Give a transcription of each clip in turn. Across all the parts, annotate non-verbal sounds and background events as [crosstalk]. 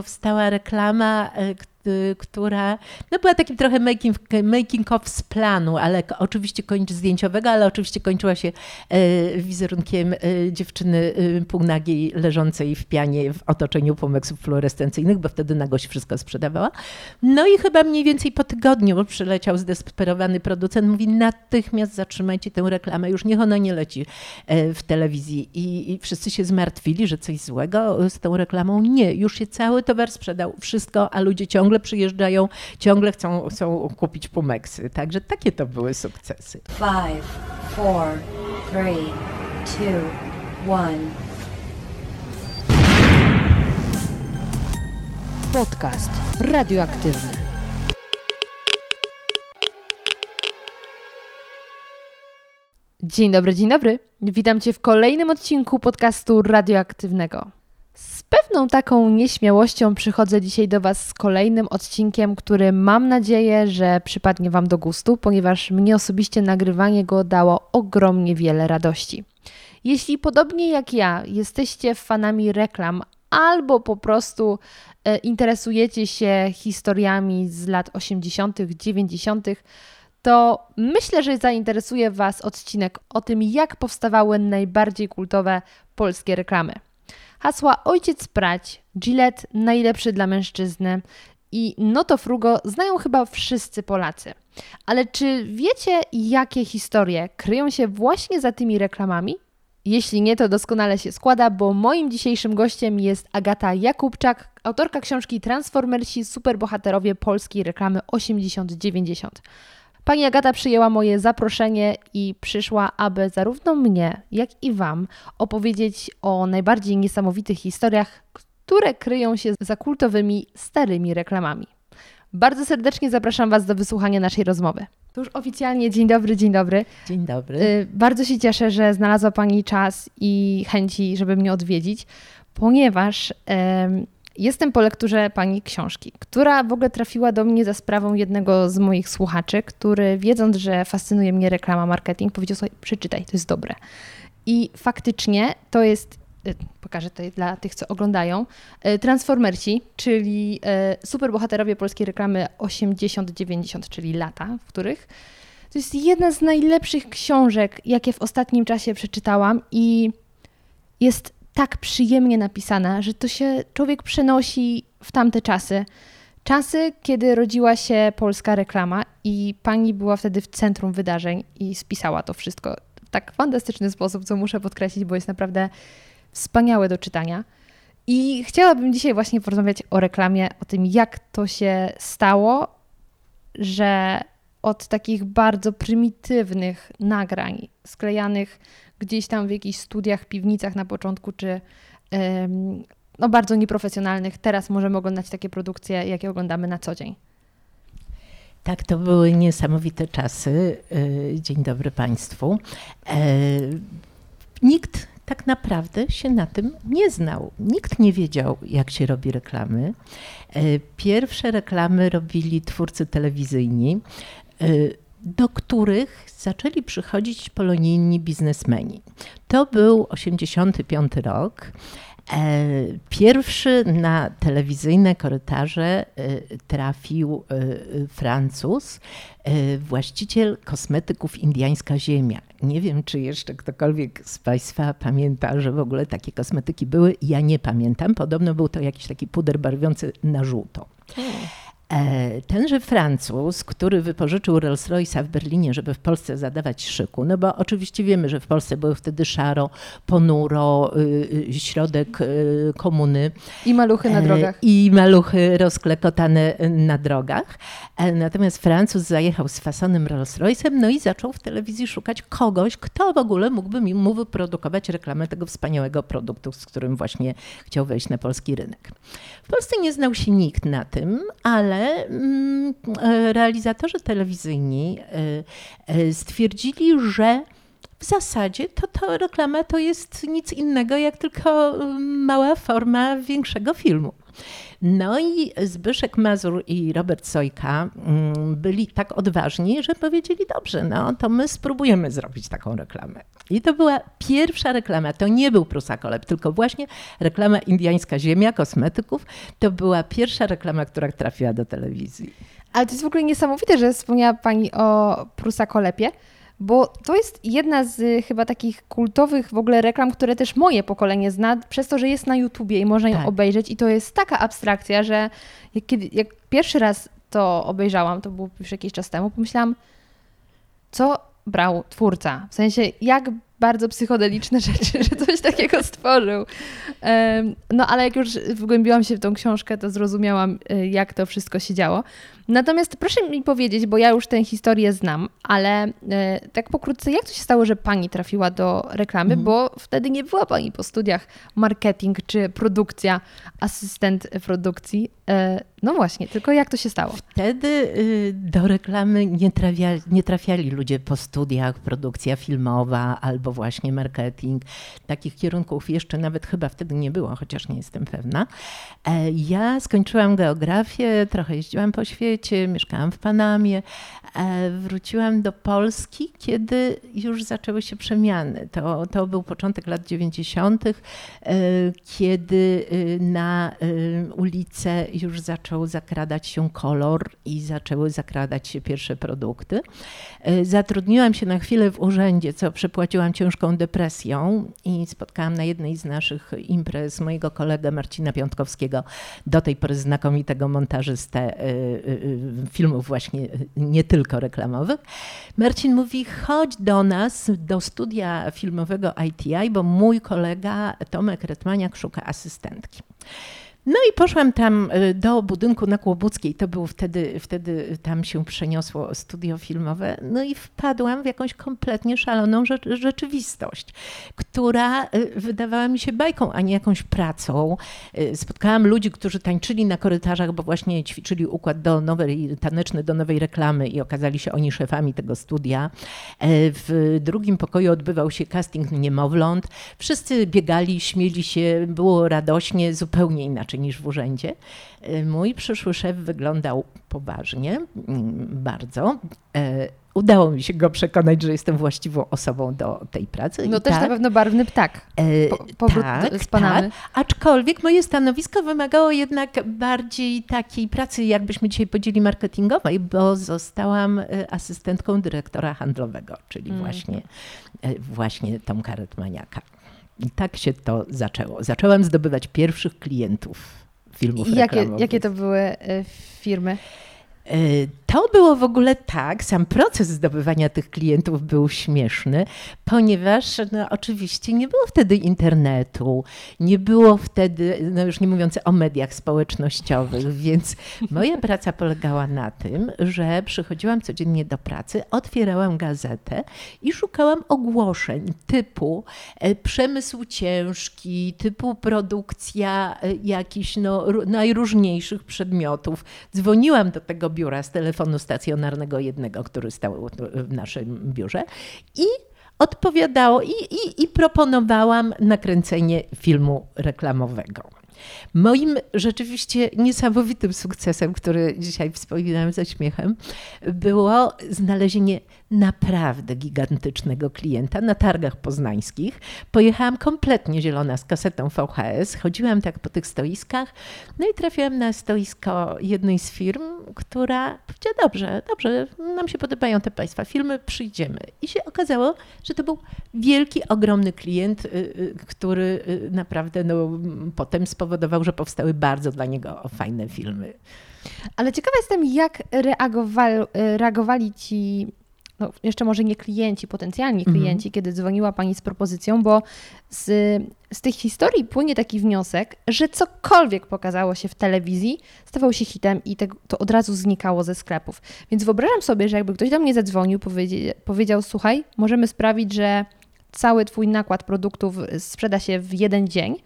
powstała reklama, Y, która no była takim trochę making, making of z planu, ale oczywiście kończy zdjęciowego, ale oczywiście kończyła się e, wizerunkiem e, dziewczyny e, półnagiej leżącej w pianie w otoczeniu pomeksów fluorescencyjnych, bo wtedy nagość wszystko sprzedawała. No i chyba mniej więcej po tygodniu przyleciał zdesperowany producent, mówi natychmiast zatrzymajcie tę reklamę, już niech ona nie leci w telewizji. I, I wszyscy się zmartwili, że coś złego z tą reklamą. Nie, już się cały towar sprzedał, wszystko, a ludzie ciągle ciągle przyjeżdżają, ciągle chcą, chcą kupić Pumeksy. Także takie to były sukcesy. Five, four, three, two, one. Podcast radioaktywny. Dzień dobry, dzień dobry. Witam Cię w kolejnym odcinku podcastu radioaktywnego pewną taką nieśmiałością przychodzę dzisiaj do Was z kolejnym odcinkiem, który mam nadzieję, że przypadnie Wam do gustu, ponieważ mnie osobiście nagrywanie go dało ogromnie wiele radości. Jeśli podobnie jak ja jesteście fanami reklam albo po prostu e, interesujecie się historiami z lat 80., 90., to myślę, że zainteresuje Was odcinek o tym, jak powstawały najbardziej kultowe polskie reklamy. Hasła ojciec prać, Gillette najlepszy dla mężczyzny i Noto Frugo znają chyba wszyscy Polacy. Ale czy wiecie, jakie historie kryją się właśnie za tymi reklamami? Jeśli nie, to doskonale się składa, bo moim dzisiejszym gościem jest Agata Jakubczak, autorka książki Transformersi Superbohaterowie polskiej reklamy 80-90. Pani Agata przyjęła moje zaproszenie i przyszła, aby zarówno mnie, jak i Wam opowiedzieć o najbardziej niesamowitych historiach, które kryją się za kultowymi starymi reklamami. Bardzo serdecznie zapraszam Was do wysłuchania naszej rozmowy. To już oficjalnie dzień dobry, dzień dobry. Dzień dobry. Y, bardzo się cieszę, że znalazła Pani czas i chęci, żeby mnie odwiedzić, ponieważ Jestem po lekturze pani książki, która w ogóle trafiła do mnie za sprawą jednego z moich słuchaczy, który wiedząc, że fascynuje mnie reklama, marketing, powiedział sobie, przeczytaj, to jest dobre. I faktycznie to jest, y, pokażę to dla tych, co oglądają, y, Transformerci, czyli y, superbohaterowie polskiej reklamy 80-90, czyli lata, w których to jest jedna z najlepszych książek, jakie w ostatnim czasie przeczytałam i jest tak przyjemnie napisana, że to się człowiek przenosi w tamte czasy. Czasy, kiedy rodziła się polska reklama i pani była wtedy w centrum wydarzeń i spisała to wszystko w tak fantastyczny sposób, co muszę podkreślić, bo jest naprawdę wspaniałe do czytania. I chciałabym dzisiaj właśnie porozmawiać o reklamie, o tym, jak to się stało, że od takich bardzo prymitywnych nagrań sklejanych gdzieś tam w jakichś studiach, piwnicach na początku, czy no, bardzo nieprofesjonalnych. Teraz możemy oglądać takie produkcje, jakie oglądamy na co dzień. Tak, to były niesamowite czasy. E, dzień dobry Państwu. E, nikt tak naprawdę się na tym nie znał. Nikt nie wiedział, jak się robi reklamy. E, pierwsze reklamy robili twórcy telewizyjni do których zaczęli przychodzić polonijni biznesmeni. To był 85 rok. E, pierwszy na telewizyjne korytarze e, trafił e, Francuz, właściciel kosmetyków Indiańska Ziemia. Nie wiem, czy jeszcze ktokolwiek z Państwa pamięta, że w ogóle takie kosmetyki były. Ja nie pamiętam. Podobno był to jakiś taki puder barwiący na żółto. Hmm. E, tenże Francuz, który wypożyczył Rolls-Royce'a w Berlinie, żeby w Polsce zadawać szyku, no bo oczywiście wiemy, że w Polsce było wtedy szaro, ponuro, y, y, środek y, komuny. I maluchy na drogach. I maluchy rozklekotane na drogach. E, natomiast Francuz zajechał z fasonym Rolls-Royce'em, no i zaczął w telewizji szukać kogoś, kto w ogóle mógłby mu wyprodukować reklamę tego wspaniałego produktu, z którym właśnie chciał wejść na polski rynek. W Polsce nie znał się nikt na tym, ale Mm, e, realizatorzy telewizyjni e, e, stwierdzili, że w zasadzie to, to reklama to jest nic innego jak tylko mm, mała forma większego filmu. No i Zbyszek Mazur i Robert Sojka mm, byli tak odważni, że powiedzieli, dobrze, no to my spróbujemy zrobić taką reklamę. I to była pierwsza reklama, to nie był Prusakoleb, tylko właśnie reklama Indiańska Ziemia kosmetyków. To była pierwsza reklama, która trafiła do telewizji. Ale to jest w ogóle niesamowite, że wspomniała Pani o Prusakolepie, bo to jest jedna z y, chyba takich kultowych w ogóle reklam, które też moje pokolenie zna, przez to, że jest na YouTubie i można ją tak. obejrzeć i to jest taka abstrakcja, że jak, kiedy, jak pierwszy raz to obejrzałam, to było już jakiś czas temu, pomyślałam, co brał twórca, w sensie jak bardzo psychodeliczne [laughs] rzeczy, że coś takiego stworzył. No ale jak już wgłębiłam się w tą książkę, to zrozumiałam, y, jak to wszystko się działo. Natomiast proszę mi powiedzieć, bo ja już tę historię znam, ale e, tak pokrótce, jak to się stało, że pani trafiła do reklamy, mhm. bo wtedy nie była pani po studiach marketing czy produkcja, asystent produkcji. E, no właśnie, tylko jak to się stało? Wtedy y, do reklamy nie trafiali, nie trafiali ludzie po studiach, produkcja filmowa albo właśnie marketing. Takich kierunków jeszcze nawet chyba wtedy nie było, chociaż nie jestem pewna. E, ja skończyłam geografię, trochę jeździłam po świecie świecie, mieszkałam w Panamie. E, wróciłam do Polski, kiedy już zaczęły się przemiany. To, to był początek lat 90., e, kiedy e, na ulicę już zaczął zakradać się kolor i zaczęły zakradać się pierwsze produkty. Zatrudniłam się na chwilę w urzędzie, co przepłaciłam ciężką depresją i spotkałam na jednej z naszych imprez mojego kolegę Marcina Piątkowskiego, do tej pory znakomitego montażystę filmów właśnie nie tylko reklamowych. Marcin mówi, chodź do nas, do studia filmowego ITI, bo mój kolega Tomek Retmaniak szuka asystentki. No i poszłam tam y, do budynku na Kłobuckiej. To było wtedy, wtedy tam się przeniosło studio filmowe. No i wpadłam w jakąś kompletnie szaloną rzeczywistość, która y, wydawała mi się bajką, a nie jakąś pracą. Y, spotkałam ludzi, którzy tańczyli na korytarzach, bo właśnie ćwiczyli układ do nowej, taneczny do nowej reklamy i okazali się oni szefami tego studia. E, w drugim pokoju odbywał się casting niemowląt. Wszyscy biegali, śmieli się, było radośnie, zupełnie inaczej niż w urzędzie. Y, mój przyszły szef wyglądał poważnie, mm, bardzo. Y, udało mi się go przekonać, że jestem właściwą osobą do tej pracy. No I też tak, na pewno barwny ptak. Y, po, tak, z Panamy. Tak, aczkolwiek moje stanowisko wymagało jednak bardziej takiej pracy, jakbyśmy dzisiaj powiedzieli, marketingowej, bo zostałam asystentką dyrektora handlowego, czyli mm. właśnie, właśnie Tomka Retmaniaka. I tak się to zaczęło. Zaczęłam zdobywać pierwszych klientów filmów I jakie, jakie to były e, firmy? E, to było w ogóle tak, sam proces zdobywania tych klientów był śmieszny, ponieważ no, oczywiście nie było wtedy internetu, nie było wtedy, no już nie mówiąc o mediach społecznościowych, [laughs] więc moja praca polegała na tym, że przychodziłam codziennie do pracy, otwierałam gazetę i szukałam ogłoszeń typu e, przemysł ciężki, typu produkcja e, jakichś no, najróżniejszych przedmiotów. Dzwoniłam do tego biura z telefonu, stacjonarnego jednego, który stał w naszym biurze i odpowiadało i, i, i proponowałam nakręcenie filmu reklamowego. Moim rzeczywiście niesamowitym sukcesem, który dzisiaj wspominam ze śmiechem, było znalezienie naprawdę gigantycznego klienta na targach poznańskich. Pojechałam kompletnie zielona z kasetą VHS, chodziłam tak po tych stoiskach, no i trafiłam na stoisko jednej z firm, która powiedziała, dobrze, dobrze, nam się podobają te Państwa filmy, przyjdziemy. I się okazało, że to był wielki, ogromny klient, y, y, który y, naprawdę no, potem spowodował, że powstały bardzo dla niego fajne filmy. Ale ciekawa jestem, jak reagowali, reagowali ci no, jeszcze może nie klienci, potencjalni mhm. klienci, mhm. kiedy dzwoniła Pani z propozycją, bo z, z tych historii płynie taki wniosek, że cokolwiek pokazało się w telewizji, stawał się hitem i te, to od razu znikało ze sklepów. Więc wyobrażam sobie, że jakby ktoś do mnie zadzwonił, powiedział, powiedział słuchaj, możemy sprawić, że cały Twój nakład produktów sprzeda się w jeden dzień,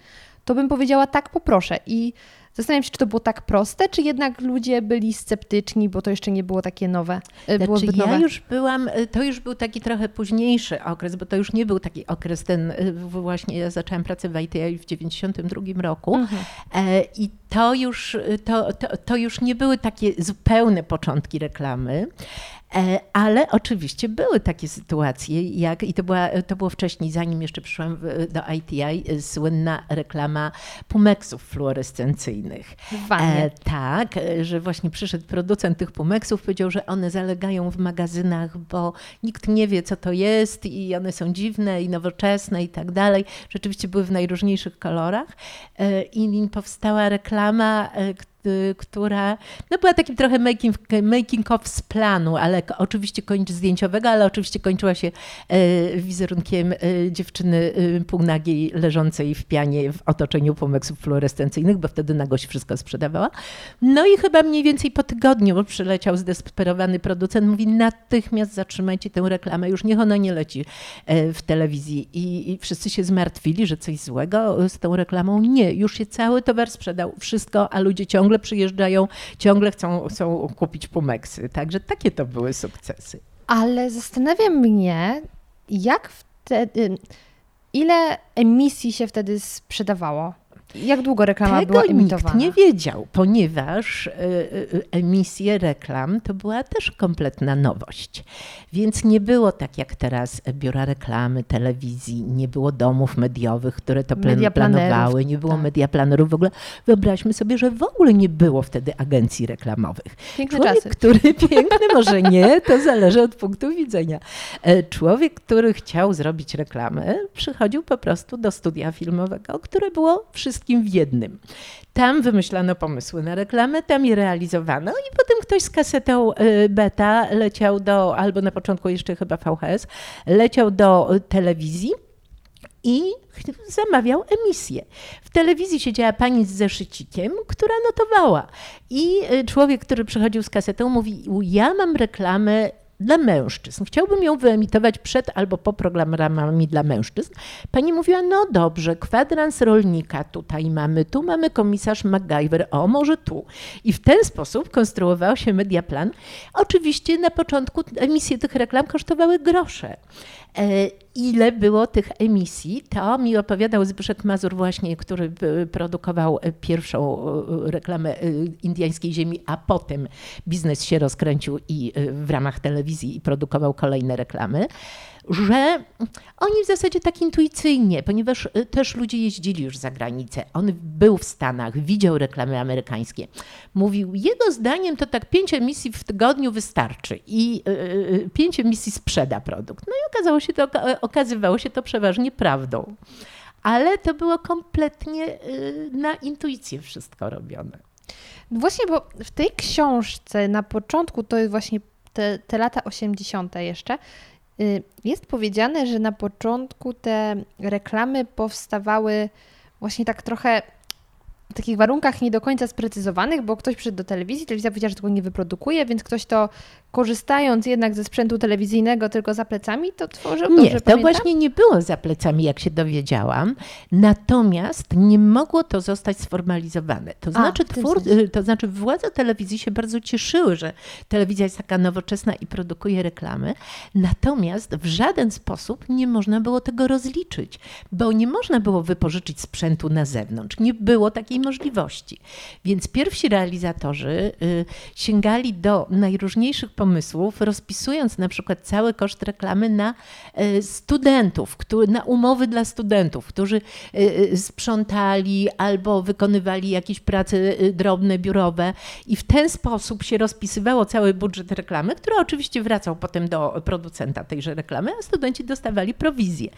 to bym powiedziała tak, poproszę. I Zastanawiam się, czy to było tak proste, czy jednak ludzie byli sceptyczni, bo to jeszcze nie było takie nowe. E, było znaczy, ja nowe. już byłam, e, to już był taki trochę późniejszy okres, bo to już nie był taki okres ten, e, właśnie ja zaczęłam pracę w ITI w 92 roku mhm. i to już, to, to, to już nie były takie zupełne początki reklamy. E, ale oczywiście były takie sytuacje, jak, i to, była, to było wcześniej, zanim jeszcze przyszłam do ITI, słynna reklama pumeksów fluorescencyjnych. E, tak, że właśnie przyszedł producent tych pumeksów, powiedział, że one zalegają w magazynach, bo nikt nie wie, co to jest i one są dziwne i nowoczesne i tak dalej. Rzeczywiście były w najróżniejszych kolorach e, i powstała reklama, Y, która no była takim trochę making, making of z planu, ale oczywiście kończy zdjęciowego, ale oczywiście kończyła się e, wizerunkiem e, dziewczyny e, półnagiej leżącej w pianie w otoczeniu pomeksów fluorescencyjnych, bo wtedy nagość wszystko sprzedawała. No i chyba mniej więcej po tygodniu przyleciał zdesperowany producent, mówi natychmiast zatrzymajcie tę reklamę, już niech ona nie leci w telewizji. I, I wszyscy się zmartwili, że coś złego z tą reklamą. Nie, już się cały towar sprzedał, wszystko, a ludzie ciągle ciągle przyjeżdżają, ciągle chcą, chcą kupić Pumeksy. Także takie to były sukcesy. Ale zastanawia mnie, jak wtedy, ile emisji się wtedy sprzedawało? Jak długo reklama Tego była emitowana? nikt nie wiedział, ponieważ e, e, emisje reklam to była też kompletna nowość. Więc nie było tak jak teraz biura reklamy, telewizji, nie było domów mediowych, które to plan planowały, nie było tak. mediaplanerów. W ogóle wyobraźmy sobie, że w ogóle nie było wtedy agencji reklamowych. Piękne Człowiek, czasy. który [laughs] piękny, może nie, to zależy od punktu widzenia. E, człowiek, który chciał zrobić reklamę, przychodził po prostu do studia filmowego, które było wszystko wszystkim w jednym. Tam wymyślano pomysły na reklamę, tam je realizowano i potem ktoś z kasetą y, beta leciał do, albo na początku jeszcze chyba VHS, leciał do telewizji i zamawiał emisję. W telewizji siedziała pani z zeszycikiem, która notowała. I y, człowiek, który przychodził z kasetą, mówił: Ja mam reklamę dla mężczyzn. Chciałbym ją wyemitować przed albo po programami dla mężczyzn. Pani mówiła, no dobrze, kwadrans rolnika tutaj mamy, tu mamy komisarz MacGyver, o może tu. I w ten sposób konstruował się mediaplan. Oczywiście na początku emisje tych reklam kosztowały grosze. E, ile było tych emisji, to mi opowiadał Zbyszek Mazur właśnie, który produkował pierwszą e, reklamę e, indyjskiej ziemi, a potem biznes się rozkręcił i w ramach telewizji produkował kolejne reklamy że oni w zasadzie tak intuicyjnie, ponieważ y, też ludzie jeździli już za granicę. On był w Stanach, widział reklamy amerykańskie. Mówił, jego zdaniem to tak pięć emisji w tygodniu wystarczy i y, y, pięć emisji sprzeda produkt. No i okazało się to, okazywało się to przeważnie prawdą. Ale to było kompletnie na intuicję wszystko robione. No właśnie, bo w tej książce na początku, to jest właśnie te, te lata 80. jeszcze, jest powiedziane, że na początku te reklamy powstawały właśnie tak trochę w takich warunkach nie do końca sprecyzowanych, bo ktoś przyszedł do telewizji, telewizja powiedziała, że tego nie wyprodukuje, więc ktoś to korzystając jednak ze sprzętu telewizyjnego tylko za plecami, to tworzył Nie, to pamiętam? właśnie nie było za plecami, jak się dowiedziałam. Natomiast nie mogło to zostać sformalizowane. To, A, znaczy, twór, to znaczy władze telewizji się bardzo cieszyły, że telewizja jest taka nowoczesna i produkuje reklamy. Natomiast w żaden sposób nie można było tego rozliczyć, bo nie można było wypożyczyć sprzętu na zewnątrz. Nie było takiej możliwości. Więc pierwsi realizatorzy y, sięgali do najróżniejszych pomysłów, rozpisując na przykład cały koszt reklamy na y, studentów, na umowy dla studentów, którzy y, sprzątali albo wykonywali jakieś prace drobne, biurowe i w ten sposób się rozpisywało cały budżet reklamy, który oczywiście wracał potem do producenta tejże reklamy, a studenci dostawali prowizję.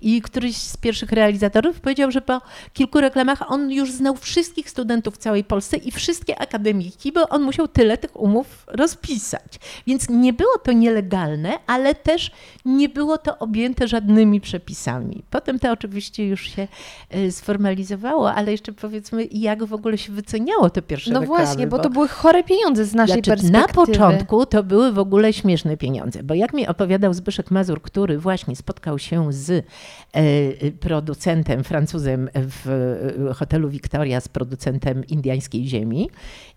I któryś z pierwszych realizatorów powiedział, że po kilku reklamach on już znał wszystkich studentów w całej Polsce i wszystkie akademiki, bo on musiał tyle tych umów rozpisać. Więc nie było to nielegalne, ale też nie było to objęte żadnymi przepisami. Potem to oczywiście już się e, sformalizowało, ale jeszcze powiedzmy, jak w ogóle się wyceniało te pierwsze no reklamy. No właśnie, bo, bo, to były chore pieniądze z naszej znaczy, perspektywy. Na początku to były w ogóle śmieszne pieniądze, bo jak mi opowiadał Zbyszek Mazur, który właśnie spotkał się z e, producentem, Francuzem w e, hotelu Victoria, z producentem indyjskiej ziemi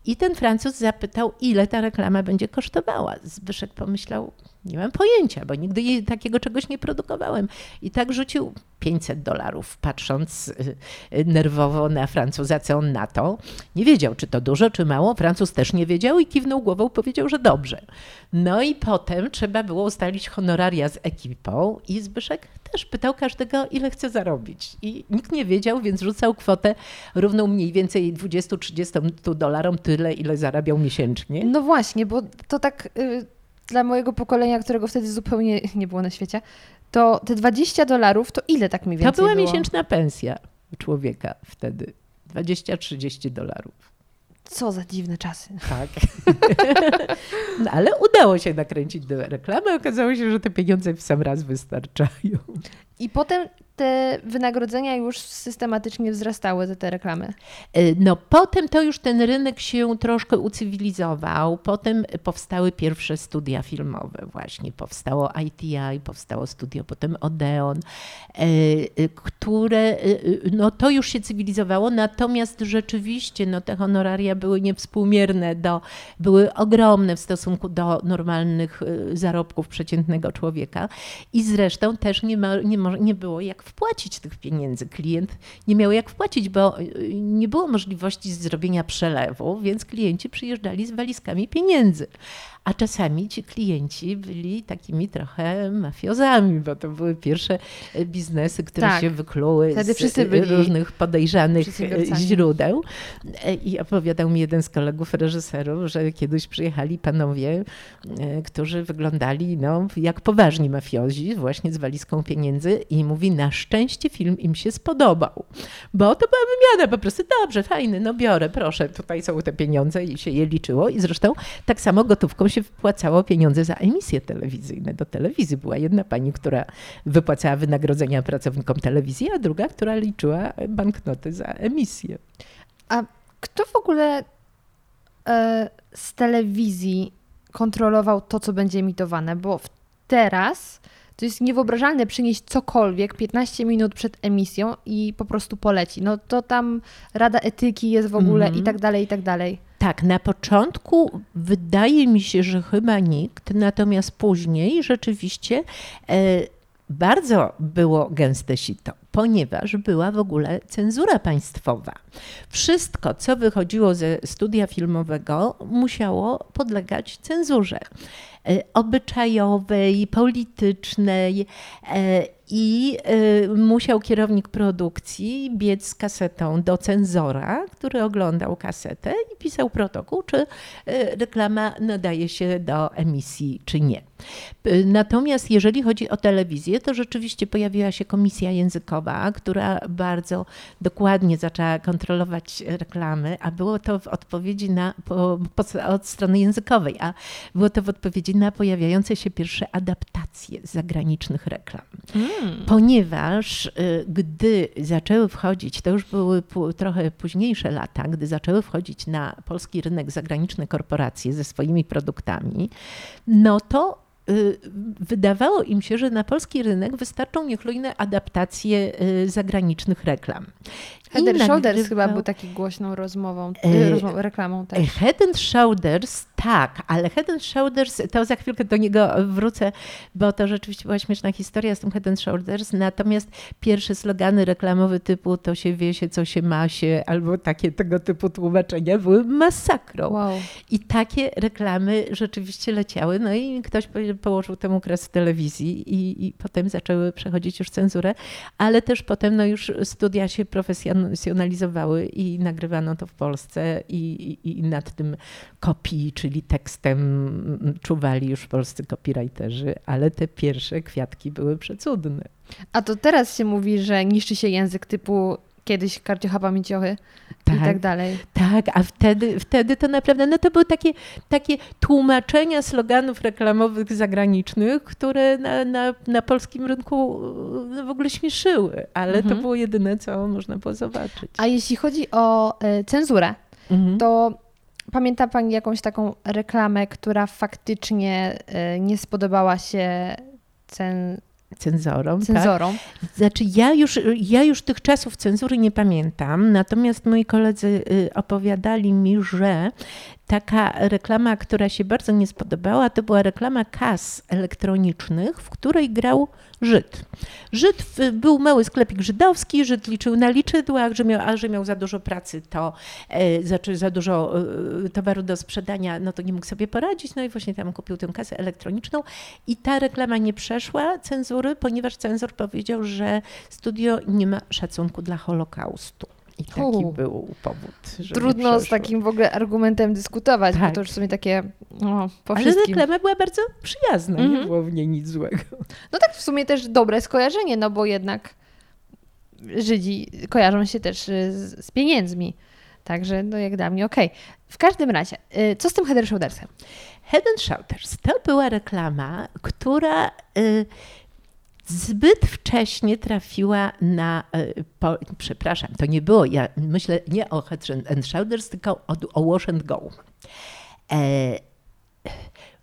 i ten Francuz zapytał, ile ta reklama będzie kosztowała. Zbyszek pomyślał, Nie mam pojęcia, bo nigdy takiego czegoś nie produkowałem. I tak rzucił 500 dolarów, patrząc y, y, nerwowo na Francuza, co on na to. Nie wiedział, czy to dużo, czy mało. Francuz też nie wiedział i kiwnął głową, powiedział, że dobrze. No i potem trzeba było ustalić honoraria z ekipą i Zbyszek też pytał każdego, ile chce zarobić. I nikt nie wiedział, więc rzucał kwotę równą mniej więcej 20-30 dolarom, tyle, ile zarabiał miesięcznie. No właśnie, bo to tak... Y dla mojego pokolenia, którego wtedy zupełnie [laughs] nie było na świecie, to te 20 dolarów, to ile tak mniej więcej To była było? miesięczna pensja człowieka wtedy. 20-30 dolarów. Co za dziwne czasy. Tak. [laughs] no, ale udało się nakręcić do reklamy. Okazało się, że te pieniądze w sam raz wystarczają. I potem te wynagrodzenia już systematycznie wzrastały za te reklamy? E, no potem to już ten rynek się troszkę ucywilizował. Potem powstały pierwsze studia filmowe właśnie. Powstało ITI, powstało studio potem Odeon, e, e, które no to już się cywilizowało, natomiast rzeczywiście no te honoraria były niewspółmierne do, były ogromne w stosunku do normalnych zarobków przeciętnego człowieka i zresztą też nie, ma, nie, nie było jak wpłacić tych pieniędzy. Klient nie miał jak wpłacić, bo y, nie było możliwości zrobienia przelewu, więc klienci przyjeżdżali z walizkami pieniędzy. A czasami ci klienci byli takimi trochę mafiozami, bo to były pierwsze e, biznesy, które tak. się wykluły Wtedy z e, różnych podejrzanych e, źródeł. I opowiadał mi jeden z kolegów reżyserów, że kiedyś przyjechali panowie, którzy wyglądali no, jak poważni mafiozi, właśnie z walizką pieniędzy i mówi, na szczęście film im się spodobał, bo to była wymiana po prostu, dobrze, fajny, no biorę, proszę, tutaj są te pieniądze i się je liczyło i zresztą tak samo gotówką się się wpłacało pieniądze za emisje telewizyjne. Do telewizji była jedna pani, która wypłacała wynagrodzenia pracownikom telewizji, a druga, która liczyła banknoty za emisję. A kto w ogóle e, z telewizji kontrolował to, co będzie emitowane? Bo teraz to jest niewyobrażalne przynieść cokolwiek 15 minut przed emisją i po prostu poleci. No to tam rada etyki jest w ogóle mm -hmm. i tak dalej, i tak dalej. Tak, na początku wydaje mi się, że chyba nikt, natomiast później rzeczywiście e, bardzo było gęste sito, ponieważ była w ogóle cenzura państwowa. Wszystko, co wychodziło ze studia filmowego, musiało podlegać cenzurze e, obyczajowej, politycznej e, i y, musiał kierownik produkcji biec z kasetą do cenzora, który oglądał kasetę i pisał protokół, czy reklama nadaje się do emisji, czy nie. Natomiast jeżeli chodzi o telewizję, to rzeczywiście pojawiła się komisja językowa, która bardzo dokładnie zaczęła kontrolować reklamy, a było to w odpowiedzi na, po, po, od strony językowej, a było to w odpowiedzi na pojawiające się pierwsze adaptacje zagranicznych reklam. Mm. Ponieważ y, gdy zaczęły wchodzić, to już były trochę późniejsze lata, gdy zaczęły wchodzić na polski rynek zagraniczne korporacje ze swoimi produktami, no to wydawało im się, że na polski rynek wystarczą niechlujne adaptacje y, zagranicznych reklam. Head and Shoulders chyba był taki głośną rozmową, e, rozmową, reklamą też. Head and Shoulders, tak, ale Head and Shoulders, to za chwilkę do niego wrócę, bo to rzeczywiście była śmieszna historia z tym Head and Shoulders, natomiast pierwsze slogany reklamowe typu to się wie się, co się ma się, albo takie tego typu tłumaczenia były masakrą. Wow. I takie reklamy rzeczywiście leciały, no i ktoś położył temu kres w telewizji i, i potem zaczęły przechodzić już cenzurę, ale też potem no już studia się profesjonalne profesjonalizowały i nagrywano to w Polsce i, i, i nad tym kopii, czyli tekstem czuwali już polscy copywriterzy, ale te pierwsze kwiatki były przecudne. A to teraz się mówi, że niszczy się język typu kiedyś karciocha pamięciochy tak, i tak dalej. Tak, a wtedy, wtedy to naprawdę, no to były takie, takie tłumaczenia sloganów reklamowych zagranicznych, które na, na, na polskim rynku no, w ogóle śmieszyły, ale mhm. to było jedyne, co można było zobaczyć. A jeśli chodzi o y, cenzurę, mhm. to pamięta Pani jakąś taką reklamę, która faktycznie y, nie spodobała się cen, cenzorom. Cenzorom. Tak? Znaczy ja już, ja już tych czasów cenzury nie pamiętam, natomiast moi koledzy y, opowiadali mi, że taka reklama, która się bardzo nie spodobała, to była reklama kas elektronicznych, w której grał Żyd. Żyd był mały sklepik żydowski, Żyd liczył na liczydłach, że miał, a że miał za dużo pracy, to e, znaczy za dużo e, towaru do sprzedania, no to nie mógł sobie poradzić, no i właśnie tam kupił tę kasę elektroniczną i ta reklama nie przeszła cenzury, ponieważ cenzor powiedział, że studio nie ma szacunku dla Holokaustu. I taki U, był powód. Że Trudno z takim w ogóle argumentem dyskutować, tak. bo to już sobie takie no, po Ale wszystkim. reklama była bardzo przyjazna, mm -hmm. nie mhm. było w niej nic złego. No tak w sumie też dobre skojarzenie, no bo jednak Żydzi kojarzą się też z, z pieniędzmi. Także no jak dla mnie okej. Okay. W każdym razie, y, co z tym Head Shouldersem? Head Shoulders to była reklama, która y, zbyt wcześnie trafiła na, e, po, przepraszam, to nie było, ja myślę nie o Head and Shoulders, tylko o, o Wash and Go. E,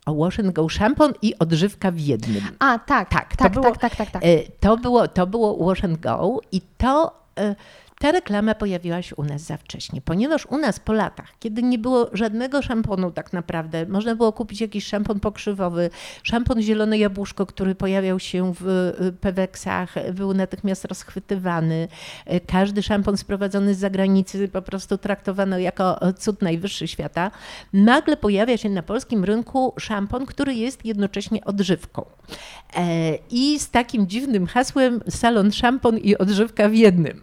o Wash and Go szampon i odżywka w jednym. A, tak, tak, tak, to było, tak, tak, tak, tak. E, to, było, to było Wash and Go i to... E, ta reklama pojawiła się u nas za wcześnie, ponieważ u nas po latach, kiedy nie było żadnego szamponu tak naprawdę, można było kupić jakiś szampon pokrzywowy, szampon zielone jabłuszko, który pojawiał się w y, peweksach, był natychmiast rozchwytywany. Y, każdy szampon sprowadzony z zagranicy po prostu traktowano jako cud najwyższy świata. Nagle pojawia się na polskim rynku szampon, który jest jednocześnie odżywką. E, I z takim dziwnym hasłem salon szampon i odżywka w jednym.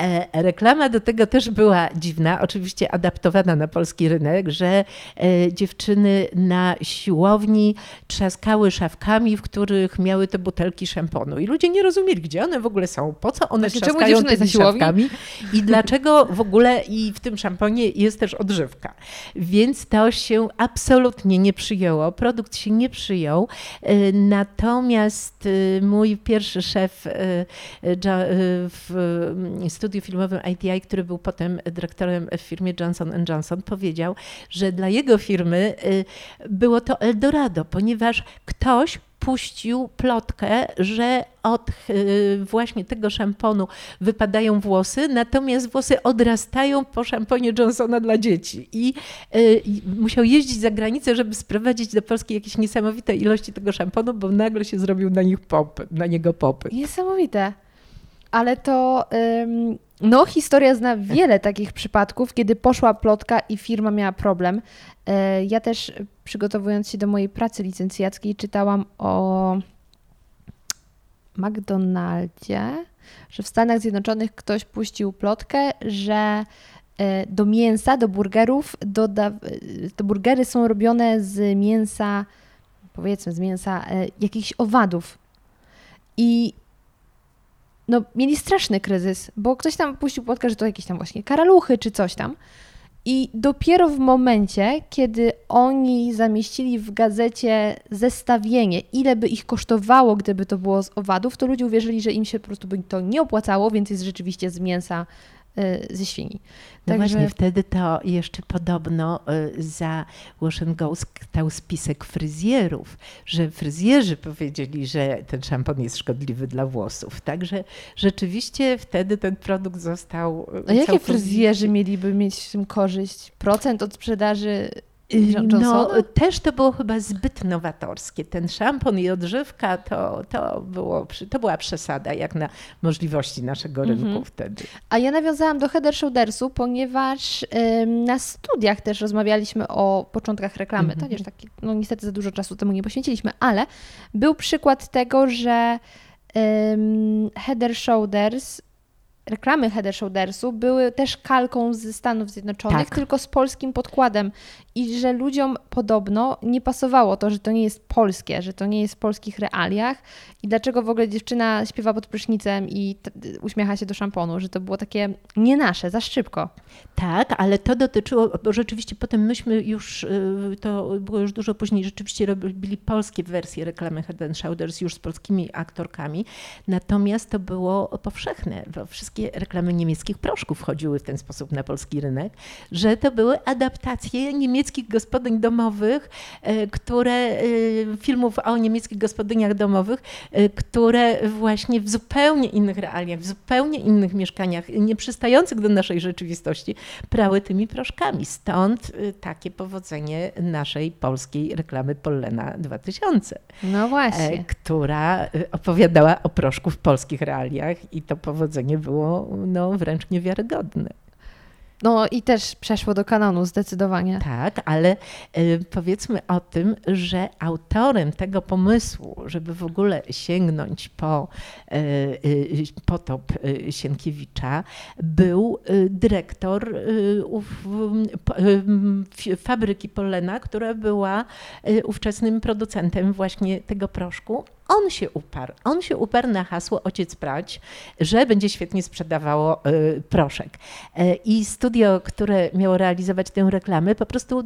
E, reklama do tego też była dziwna, oczywiście adaptowana na polski rynek, że e, dziewczyny na siłowni trzaskały szafkami, w których miały te butelki szamponu. I ludzie nie rozumieli, gdzie one w ogóle są, po co one znaczy, trzaskają tymi szafkami i dlaczego w ogóle i w tym szamponie jest też odżywka. Więc to się absolutnie nie przyjęło, produkt się nie przyjął. E, natomiast mój pierwszy szef w studiu filmowym ITI, który był potem dyrektorem w firmie Johnson Johnson, powiedział, że dla jego firmy y, było to Eldorado, ponieważ ktoś puścił plotkę, że od y, właśnie tego szamponu wypadają włosy, natomiast włosy odrastają po szamponie Johnsona dla dzieci. I y, musiał jeździć za granicę, żeby sprowadzić do Polski jakieś niesamowite ilości tego szamponu, bo nagle się zrobił na, nich popyt, na niego popyt. Niesamowite ale to no, historia zna wiele takich przypadków, kiedy poszła plotka i firma miała problem. E, ja też przygotowując się do mojej pracy licencjackiej czytałam o McDonaldzie, że w Stanach Zjednoczonych ktoś puścił plotkę, że e, do mięsa, do burgerów, doda, e, te burgery są robione z mięsa, powiedzmy z mięsa jakichś owadów. I no, mieli straszny kryzys, bo ktoś tam puścił płotkę, że to jakieś tam właśnie karaluchy czy coś tam. I dopiero w momencie, kiedy oni zamieścili w gazecie zestawienie, ile by ich kosztowało, gdyby to było z owadów, to ludzie uwierzyli, że im się po prostu by to nie opłacało, więc jest rzeczywiście z mięsa ze świni. No Także... właśnie, wtedy to jeszcze podobno y, za Wash Go stał spisek fryzjerów, że fryzjerzy powiedzieli, że ten szampon jest szkodliwy dla włosów. Także rzeczywiście wtedy ten produkt został. Y, A jakie fryzjerzy mieliby mieć w tym korzyść? Procent od sprzedaży no, też to było chyba zbyt nowatorskie. Ten szampon i odżywka to, to, było, to była przesada jak na możliwości naszego rynku mhm. wtedy. A ja nawiązałam do Header Shouldersu, ponieważ ym, na studiach też rozmawialiśmy o początkach reklamy. Mhm. To też taki, no niestety za dużo czasu temu nie poświęciliśmy, ale był przykład tego, że ym, Header Shoulders reklamy Head Shouldersu były też kalką ze Stanów Zjednoczonych, tak. tylko z polskim podkładem. I że ludziom podobno nie pasowało to, że to nie jest polskie, że to nie jest w polskich realiach. I dlaczego w ogóle dziewczyna śpiewa pod prysznicem i uśmiecha się do szamponu, że to było takie nie nasze, za szybko. Tak, ale to dotyczyło, bo rzeczywiście potem myśmy już, y, to było już dużo później, rzeczywiście robili polskie wersje reklamy Head Shoulders już z polskimi aktorkami. Natomiast to było powszechne, bo wszystkie reklamy niemieckich proszków wchodziły w ten sposób na polski rynek, że to były adaptacje niemieckich gospodyń domowych, e, które, e, filmów o niemieckich gospodyniach domowych, e, które właśnie w zupełnie innych realiach, w zupełnie innych mieszkaniach, nie przystających do naszej rzeczywistości, prały tymi proszkami. Stąd takie powodzenie naszej polskiej reklamy Pollena 2000. No właśnie. Która opowiadała o proszku w polskich realiach i to powodzenie było no, wręcz niewiarygodne. No i też przeszło do kanonu zdecydowanie. Tak, ale y, powiedzmy o tym, że autorem tego pomysłu, żeby w ogóle sięgnąć po y, y, potop Sienkiewicza, był dyrektor fabryki Polena, która była ówczesnym producentem właśnie tego proszku on się uparł. On się uparł na hasło ojciec prać, że będzie świetnie sprzedawało y, proszek. Y, I studio, które miało realizować tę reklamę, po prostu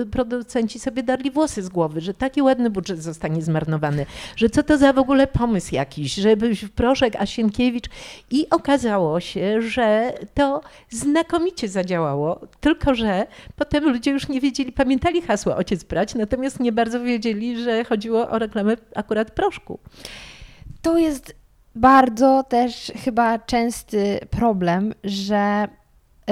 y, producenci sobie darli włosy z głowy, że taki ładny budżet zostanie zmarnowany, że co to za w ogóle pomysł jakiś, żeby proszek a Sienkiewicz. I okazało się, że to znakomicie zadziałało, tylko że potem ludzie już nie wiedzieli, pamiętali hasło ojciec prać, natomiast nie bardzo wiedzieli, że chodziło o reklamę akurat proszku. To jest bardzo też chyba częsty problem, że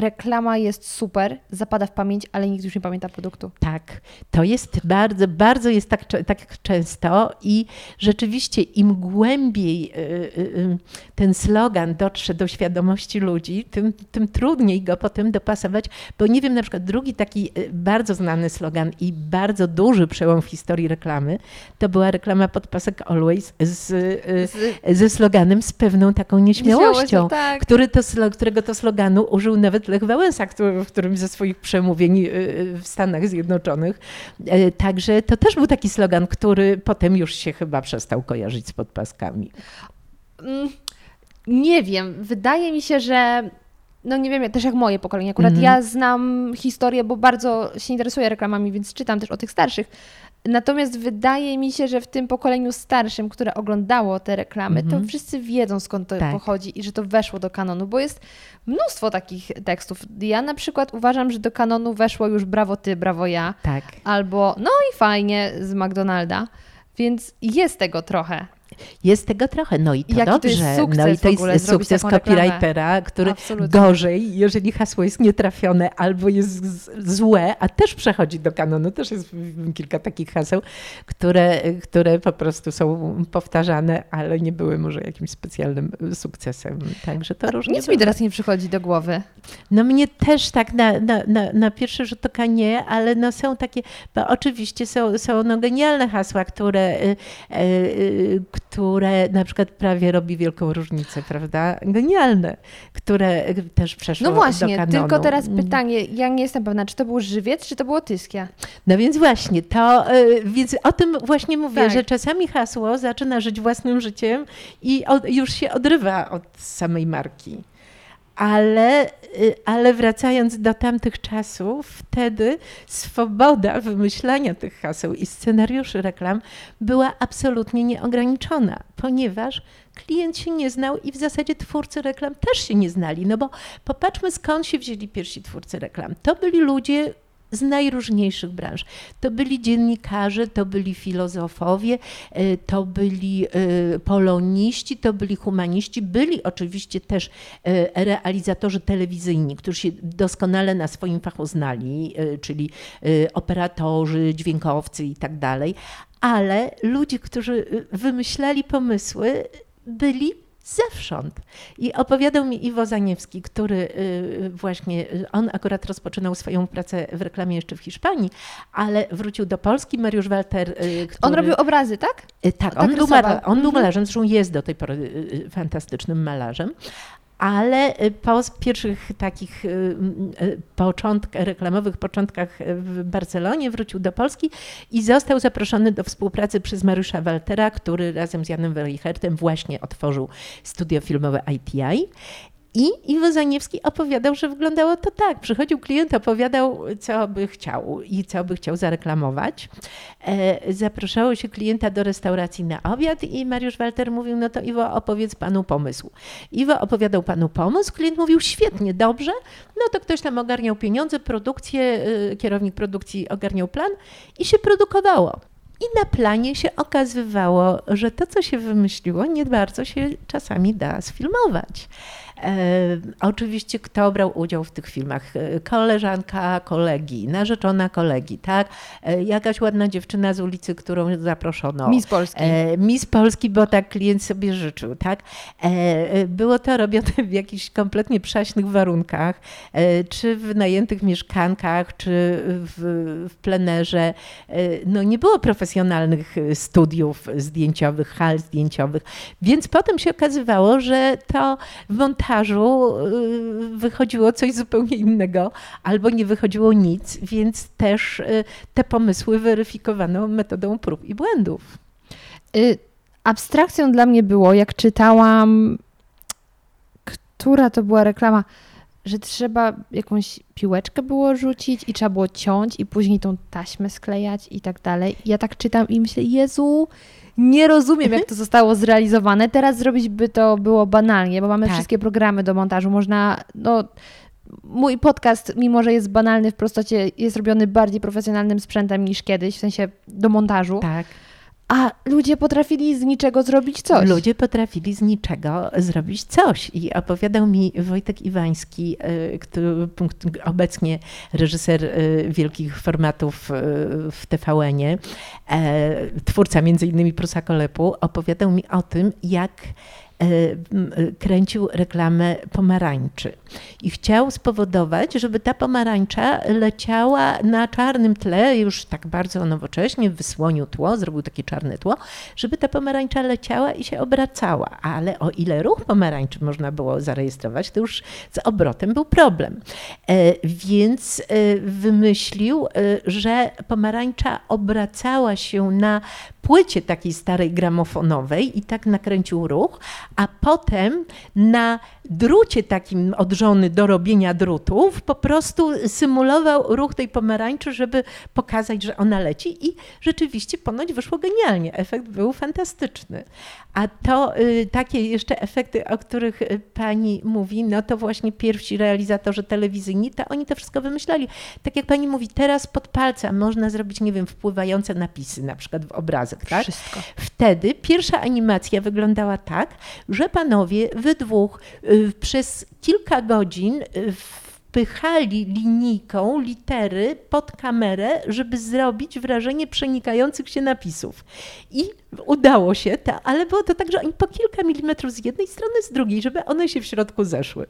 reklama jest super, zapada w pamięć, ale nikt już nie pamięta produktu. Tak, to jest bardzo, bardzo jest tak, tak często i rzeczywiście im głębiej y, y, y, ten slogan dotrze do świadomości ludzi, tym, tym trudniej go potem dopasować, bo nie wiem, na przykład drugi taki bardzo znany slogan i bardzo duży przełom w historii reklamy, to była reklama podpasek Always z, z... ze sloganem z pewną taką nieśmiałością, tak. który to, którego to sloganu użył nawet Lech Wałęsa, który, w którym ze swoich przemówień y, y, w Stanach Zjednoczonych. E, także to też był taki slogan, który potem już się chyba przestał kojarzyć z podpaskami. Mm, nie wiem, wydaje mi się, że no nie wiem, też jak moje pokolenie. Akurat mm -hmm. ja znam historię, bo bardzo się interesuję reklamami, więc czytam też o tych starszych. Natomiast wydaje mi się, że w tym pokoleniu starszym, które oglądało te reklamy, mm -hmm. to mhm. wszyscy wiedzą skąd to tak. pochodzi i że to weszło do kanonu, bo jest mnóstwo takich tekstów. Ja na przykład uważam, że do kanonu weszło już brawo ty, brawo ja. Tak. Albo no i fajnie z McDonalda. Więc jest tego trochę. Jest tego trochę, no i to Jaki dobrze. To no i to jest sukces copywritera, który Absolutnie. gorzej, jeżeli hasło jest nietrafione albo jest złe, a też przechodzi do kanonu. Też jest kilka takich haseł, które, które po prostu są powtarzane, ale nie były może jakimś specjalnym sukcesem. Także to różnie. Nic mi teraz nie przychodzi do głowy. No mnie też tak na, na, na, na pierwszy rzut oka nie, ale no są takie, bo oczywiście są, są no genialne hasła, które, y, y, y, które na przykład prawie robi wielką różnicę, prawda? Genialne, które też przeszło No właśnie, tylko teraz mm. pytanie, ja nie jestem pewna, czy to był żywiec, czy to było tyskia? No więc właśnie, to, y, więc o tym właśnie mówię, tak. że czasami hasło zaczyna żyć własnym życiem i od, już się odrywa od samej marki. Ale, y, ale wracając do tamtych czasów, wtedy swoboda wymyślania tych haseł i scenariuszy reklam była absolutnie nieograniczona, ponieważ klient się nie znał i w zasadzie twórcy reklam też się nie znali. No bo popatrzmy, skąd się wzięli pierwsi twórcy reklam. To byli ludzie, z najróżniejszych branż. To byli dziennikarze, to byli filozofowie, e, to byli e, poloniści, to byli humaniści, byli oczywiście też e, realizatorzy telewizyjni, którzy się doskonale na swoim fachu znali, czyli operatorzy, dźwiękowcy i tak dalej, ale ludzie, którzy wymyślali pomysły, byli zewsząd. I opowiadał mi Iwo Zaniewski, który y, właśnie, y, on akurat rozpoczynał swoją pracę w reklamie jeszcze w Hiszpanii, ale wrócił do Polski. Mariusz Walter. Y, który... On robił obrazy, tak? Tak, on, tak był, on był mhm. malarzem, zresztą jest do tej pory fantastycznym malarzem, ale y, po pierwszych takich y, y, początek, reklamowych początkach w Barcelonie wrócił do Polski i został zaproszony do współpracy przez Mariusza Waltera, który razem z Janem Weichertem właśnie otworzył studio filmowe ITI. I Iwo Zaniewski opowiadał, że wyglądało to tak. Przychodził klient, opowiadał, co by chciał i co by chciał zareklamować. E, zapraszało się klienta do restauracji na obiad i Mariusz Walter mówił, no to Iwo, opowiedz panu pomysł. Iwo opowiadał panu pomysł, klient mówił, świetnie, dobrze, no to ktoś tam ogarniał pieniądze, produkcję, y, kierownik produkcji ogarniał plan i się produkowało. I na planie się okazywało, że to, co się wymyśliło, nie bardzo się czasami da sfilmować. E, oczywiście kto brał udział w tych filmach? E, koleżanka kolegi, narzeczona kolegi, tak? E, jakaś ładna dziewczyna z ulicy, którą zaproszono. Miss Polski. Miss Polski, bo tak klient sobie życzył, tak? Było to robione w jakichś kompletnie przaśnych warunkach, czy w najętych mieszkankach, czy w, w plenerze. No nie było profesjonalnych studiów zdjęciowych, hal zdjęciowych, więc potem się okazywało, że to w montażu montażu y, wychodziło coś zupełnie innego, albo nie wychodziło nic, więc też y, te pomysły weryfikowano metodą prób i błędów. Y, abstrakcją dla mnie było, jak czytałam, która to była reklama, że trzeba jakąś piłeczkę było rzucić i trzeba było ciąć i później tą taśmę sklejać i tak dalej. Ja tak czytam i myślę, Jezu, nie rozumiem, jak to zostało zrealizowane. Teraz zrobić by to było banalnie, bo mamy tak. wszystkie programy do montażu. Można, no, mój podcast, mimo że jest banalny w prostocie, jest robiony bardziej profesjonalnym sprzętem niż kiedyś, w sensie do montażu. Tak. A ludzie potrafili z niczego zrobić coś. Ludzie potrafili z niczego zrobić coś. I opowiadał mi Wojtek Iwański, y, który obecnie reżyser y, wielkich formatów y, w TVN-ie, e, twórca między innymi Prusa Kolepu, opowiadał mi o tym, jak kręcił reklamę pomarańczy. I chciał spowodować, żeby ta pomarańcza leciała na czarnym tle, już tak bardzo nowocześnie, wysłonił tło, zrobił takie czarne tło, żeby ta pomarańcza leciała i się obracała. Ale o ile ruch pomarańczy można było zarejestrować, to już z obrotem był problem. E, więc wymyślił, że pomarańcza obracała się na płycie takiej starej gramofonowej i tak nakręcił ruch, a potem na drucie takim odżony do robienia drutów po prostu symulował ruch tej pomarańczy, żeby pokazać, że ona leci i rzeczywiście ponoć wyszło genialnie. Efekt był fantastyczny. A to y, takie jeszcze efekty, o których y, pani mówi, no to właśnie pierwsi realizatorzy telewizyjni, to oni to wszystko wymyślali. Tak jak pani mówi, teraz pod palcem można zrobić, nie wiem, wpływające napisy na przykład w obrazek, tak? Wszystko. Wtedy pierwsza animacja wyglądała tak, że panowie we dwóch y, przez kilka godzin wpychali linijką litery pod kamerę, żeby zrobić wrażenie przenikających się napisów. I udało się, ale było to tak, że oni po kilka milimetrów z jednej strony, z drugiej, żeby one się w środku zeszły.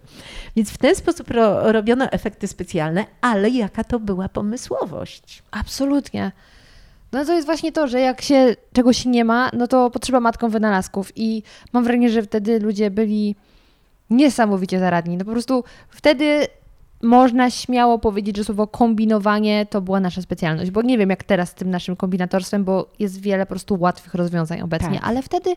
Więc w ten sposób ro, robiono efekty specjalne, ale jaka to była pomysłowość. Absolutnie. No to jest właśnie to, że jak się czegoś nie ma, no to potrzeba matką wynalazków i mam wrażenie, że wtedy ludzie byli niesamowicie zaradni. No po prostu wtedy można śmiało powiedzieć, że słowo kombinowanie to była nasza specjalność, bo nie wiem jak teraz z tym naszym kombinatorstwem, bo jest wiele po prostu łatwych rozwiązań obecnie, tak. ale wtedy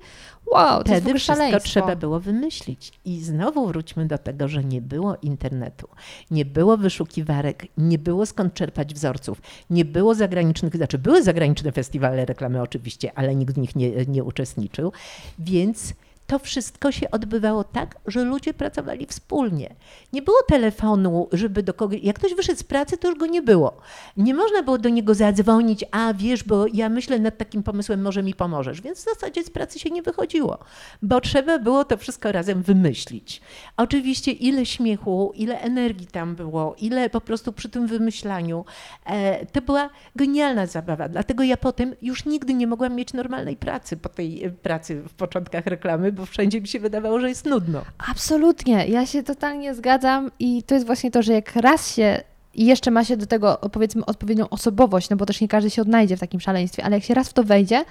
wow, to wtedy jest wszystko trzeba było wymyślić. I znowu wróćmy do tego, że nie było internetu, nie było wyszukiwarek, nie było skąd czerpać wzorców, nie było zagranicznych, znaczy były zagraniczne festiwale reklamy oczywiście, ale nikt w nich nie, nie uczestniczył, więc to wszystko się odbywało tak, że ludzie pracowali wspólnie. Nie było telefonu, żeby do kogoś. Jak ktoś wyszedł z pracy, to już go nie było. Nie można było do niego zadzwonić, a wiesz, bo ja myślę nad takim pomysłem, może mi pomożesz. Więc w zasadzie z pracy się nie wychodziło, bo trzeba było to wszystko razem wymyślić. Oczywiście, ile śmiechu, ile energii tam było, ile po prostu przy tym wymyślaniu. E, to była genialna zabawa. Dlatego ja potem już nigdy nie mogłam mieć normalnej pracy po tej pracy w początkach reklamy, bo wszędzie mi się wydawało, że jest nudno. Absolutnie, ja się totalnie zgadzam i to jest właśnie to, że jak raz się i jeszcze ma się do tego powiedzmy odpowiednią osobowość, no bo też nie każdy się odnajdzie w takim szaleństwie, ale jak się raz w to wejdzie,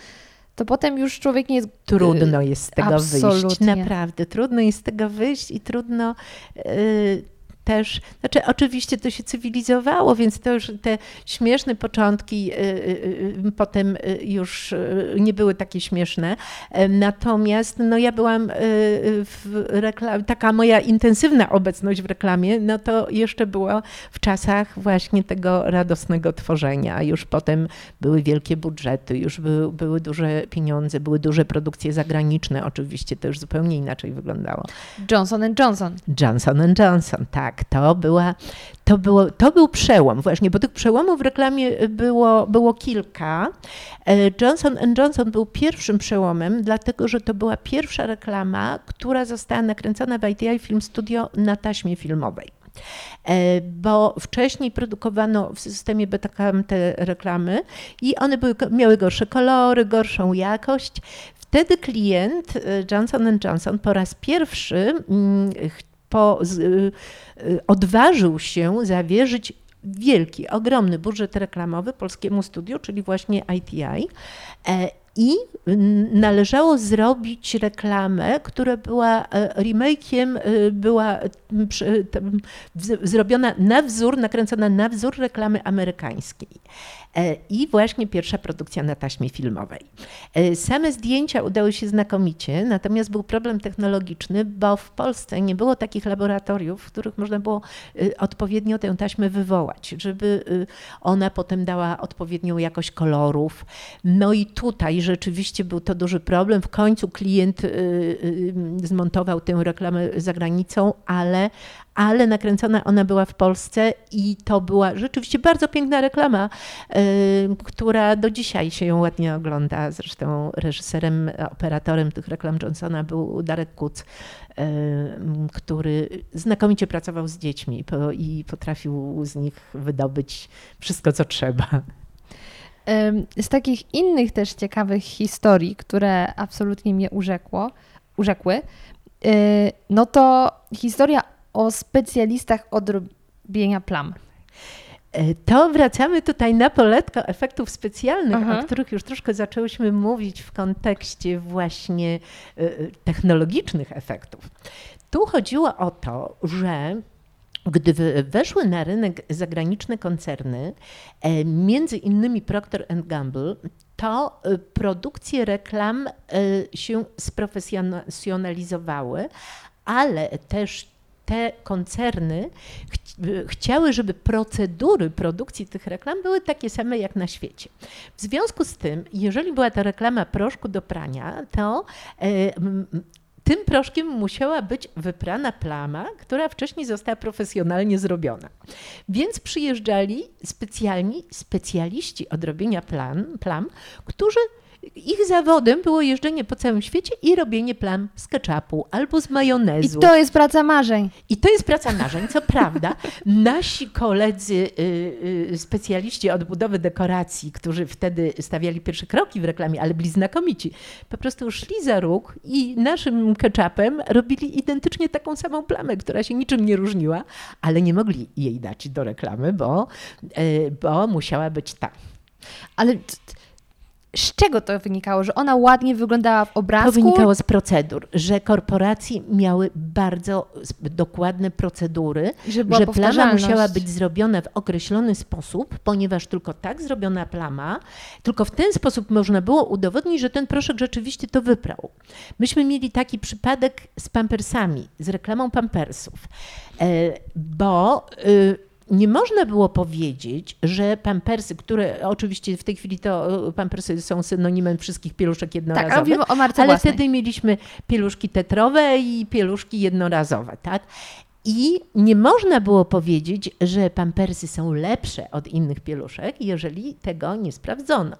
to potem już człowiek nie jest. Trudno y, jest z tego Absolutnie. wyjść. Naprawdę, trudno jest z tego wyjść i trudno. Yy, też, znaczy oczywiście to się cywilizowało, więc to już te śmieszne początki y, y, y, potem już nie były takie śmieszne. Natomiast no ja byłam w reklamie, taka moja intensywna obecność w reklamie, no to jeszcze była w czasach właśnie tego radosnego tworzenia. Już potem były wielkie budżety, już były, były duże pieniądze, były duże produkcje zagraniczne. Oczywiście to już zupełnie inaczej wyglądało. Johnson Johnson. Johnson Johnson, tak. To, była, to, było, to był przełom właśnie, bo tych przełomów w reklamie było, było kilka. E, Johnson Johnson był pierwszym przełomem, dlatego że to była pierwsza reklama, która została nakręcona w ITI Film Studio na taśmie filmowej e, bo wcześniej produkowano w systemie Betacam te reklamy i one były, miały gorsze kolory, gorszą jakość. Wtedy klient e, Johnson Johnson po raz pierwszy mm, po, z, y, y, odważył się zawierzyć wielki, ogromny budżet reklamowy polskiemu studiu, czyli właśnie ITI. E, I należało zrobić reklamę, która była e, remake'iem, e, była zrobiona na wzór, nakręcona na wzór reklamy amerykańskiej. E, i właśnie pierwsza produkcja na taśmie filmowej. E, same zdjęcia udały się znakomicie, natomiast był problem technologiczny, bo w Polsce nie było takich laboratoriów, w których można było e, odpowiednio tę taśmę wywołać, żeby ona potem dała odpowiednią jakość kolorów. No i tutaj rzeczywiście był to duży problem. W końcu klient zmontował tę reklamę za granicą, ale ale nakręcona ona była w Polsce i to była rzeczywiście bardzo piękna reklama, y, która do dzisiaj się ją ładnie ogląda. Zresztą reżyserem, operatorem tych reklam Johnsona był Darek Kuc, y, który znakomicie pracował z dziećmi i potrafił z nich wydobyć wszystko, co trzeba. Z takich innych też ciekawych historii, które absolutnie mnie urzekło, urzekły, y, no to historia o specjalistach od robienia plam. E, to wracamy tutaj na poletko efektów specjalnych, Aha. o których już troszkę zaczęłyśmy mówić w kontekście właśnie e, e, technologicznych efektów. Tu chodziło o to, że gdy weszły na rynek zagraniczne koncerny, między innymi Procter Gamble, to produkcje reklam się sprofesjonalizowały, ale też te koncerny ch chciały, żeby procedury produkcji tych reklam były takie same jak na świecie. W związku z tym, jeżeli była to reklama proszku do prania, to e, tym proszkiem musiała być wyprana plama, która wcześniej została profesjonalnie zrobiona. Więc przyjeżdżali specjalni specjaliści od robienia plan, plam, którzy ich zawodem było jeżdżenie po całym świecie i robienie plam z ketchupu albo z majonezu. I to jest praca marzeń. I to jest praca marzeń, co prawda. [laughs] Nasi koledzy, y, y, specjaliści od budowy dekoracji, którzy wtedy stawiali pierwsze kroki w reklamie, ale byli znakomici, po prostu szli za róg i naszym ketchupem robili identycznie taką samą plamę, która się niczym nie różniła, ale nie mogli jej dać do reklamy, bo, y, bo musiała być ta. Ale z czego to wynikało, że ona ładnie wyglądała w obrazku? To wynikało z procedur, że korporacje miały bardzo dokładne procedury, że, że plama musiała być zrobiona w określony sposób, ponieważ tylko tak zrobiona plama, tylko w ten sposób można było udowodnić, że ten proszek rzeczywiście to wyprał. Myśmy mieli taki przypadek z pampersami, z reklamą pampersów, e, bo y, nie można było powiedzieć, że pampersy, które oczywiście w tej chwili to e, pampersy są synonimem wszystkich pieluszek jednorazowych, tak, o marce ale własnej. wtedy mieliśmy pieluszki tetrowe i pieluszki jednorazowe, tak? I nie można było powiedzieć, że pampersy są lepsze od innych pieluszek, jeżeli tego nie sprawdzono.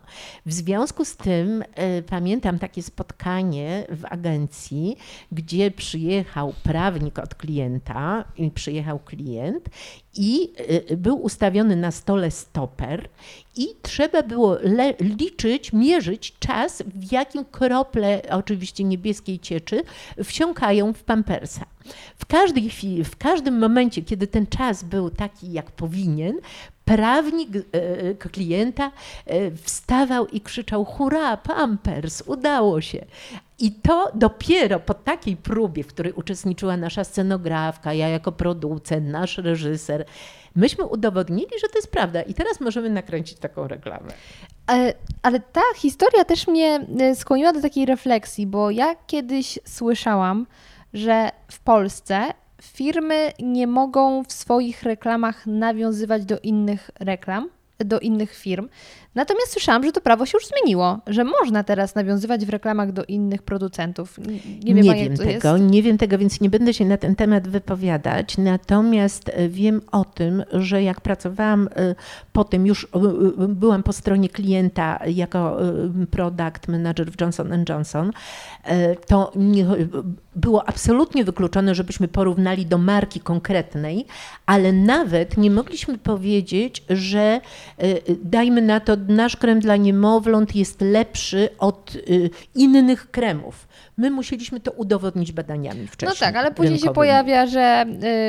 W związku z tym y, pamiętam takie spotkanie w agencji, gdzie przyjechał prawnik od klienta i przyjechał klient i y, był ustawiony na stole stoper i trzeba było liczyć, mierzyć czas, w jakim krople oczywiście niebieskiej cieczy wsiąkają w pampersa. W każdej chwili, w każdym momencie, kiedy ten czas był taki, jak powinien, prawnik e, klienta e, wstawał i krzyczał: Hurra, pampers, udało się. I to dopiero po takiej próbie, w której uczestniczyła nasza scenografka, ja jako producent, nasz reżyser, myśmy udowodnili, że to jest prawda. I teraz możemy nakręcić taką reklamę. Ale, ale ta historia też mnie e, skłoniła do takiej refleksji, bo ja kiedyś słyszałam, że w Polsce firmy nie mogą w swoich reklamach nawiązywać do innych reklam, do innych firm. Natomiast słyszałam, że to prawo się już zmieniło, że można teraz nawiązywać w reklamach do innych producentów. Nie wiem, nie wiem tego, jest. nie wiem tego, więc nie będę się na ten temat wypowiadać. Natomiast e, wiem o tym, że jak pracowałam e, potem, już e, byłam po stronie klienta jako product manager w Johnson Johnson, to nie, było absolutnie wykluczone, żebyśmy porównali do marki konkretnej, ale nawet nie mogliśmy powiedzieć, że dajmy na to nasz krem dla niemowląt jest lepszy od y, innych kremów. My musieliśmy to udowodnić badaniami wcześniej. No tak, ale później rynkowymi. się pojawia, że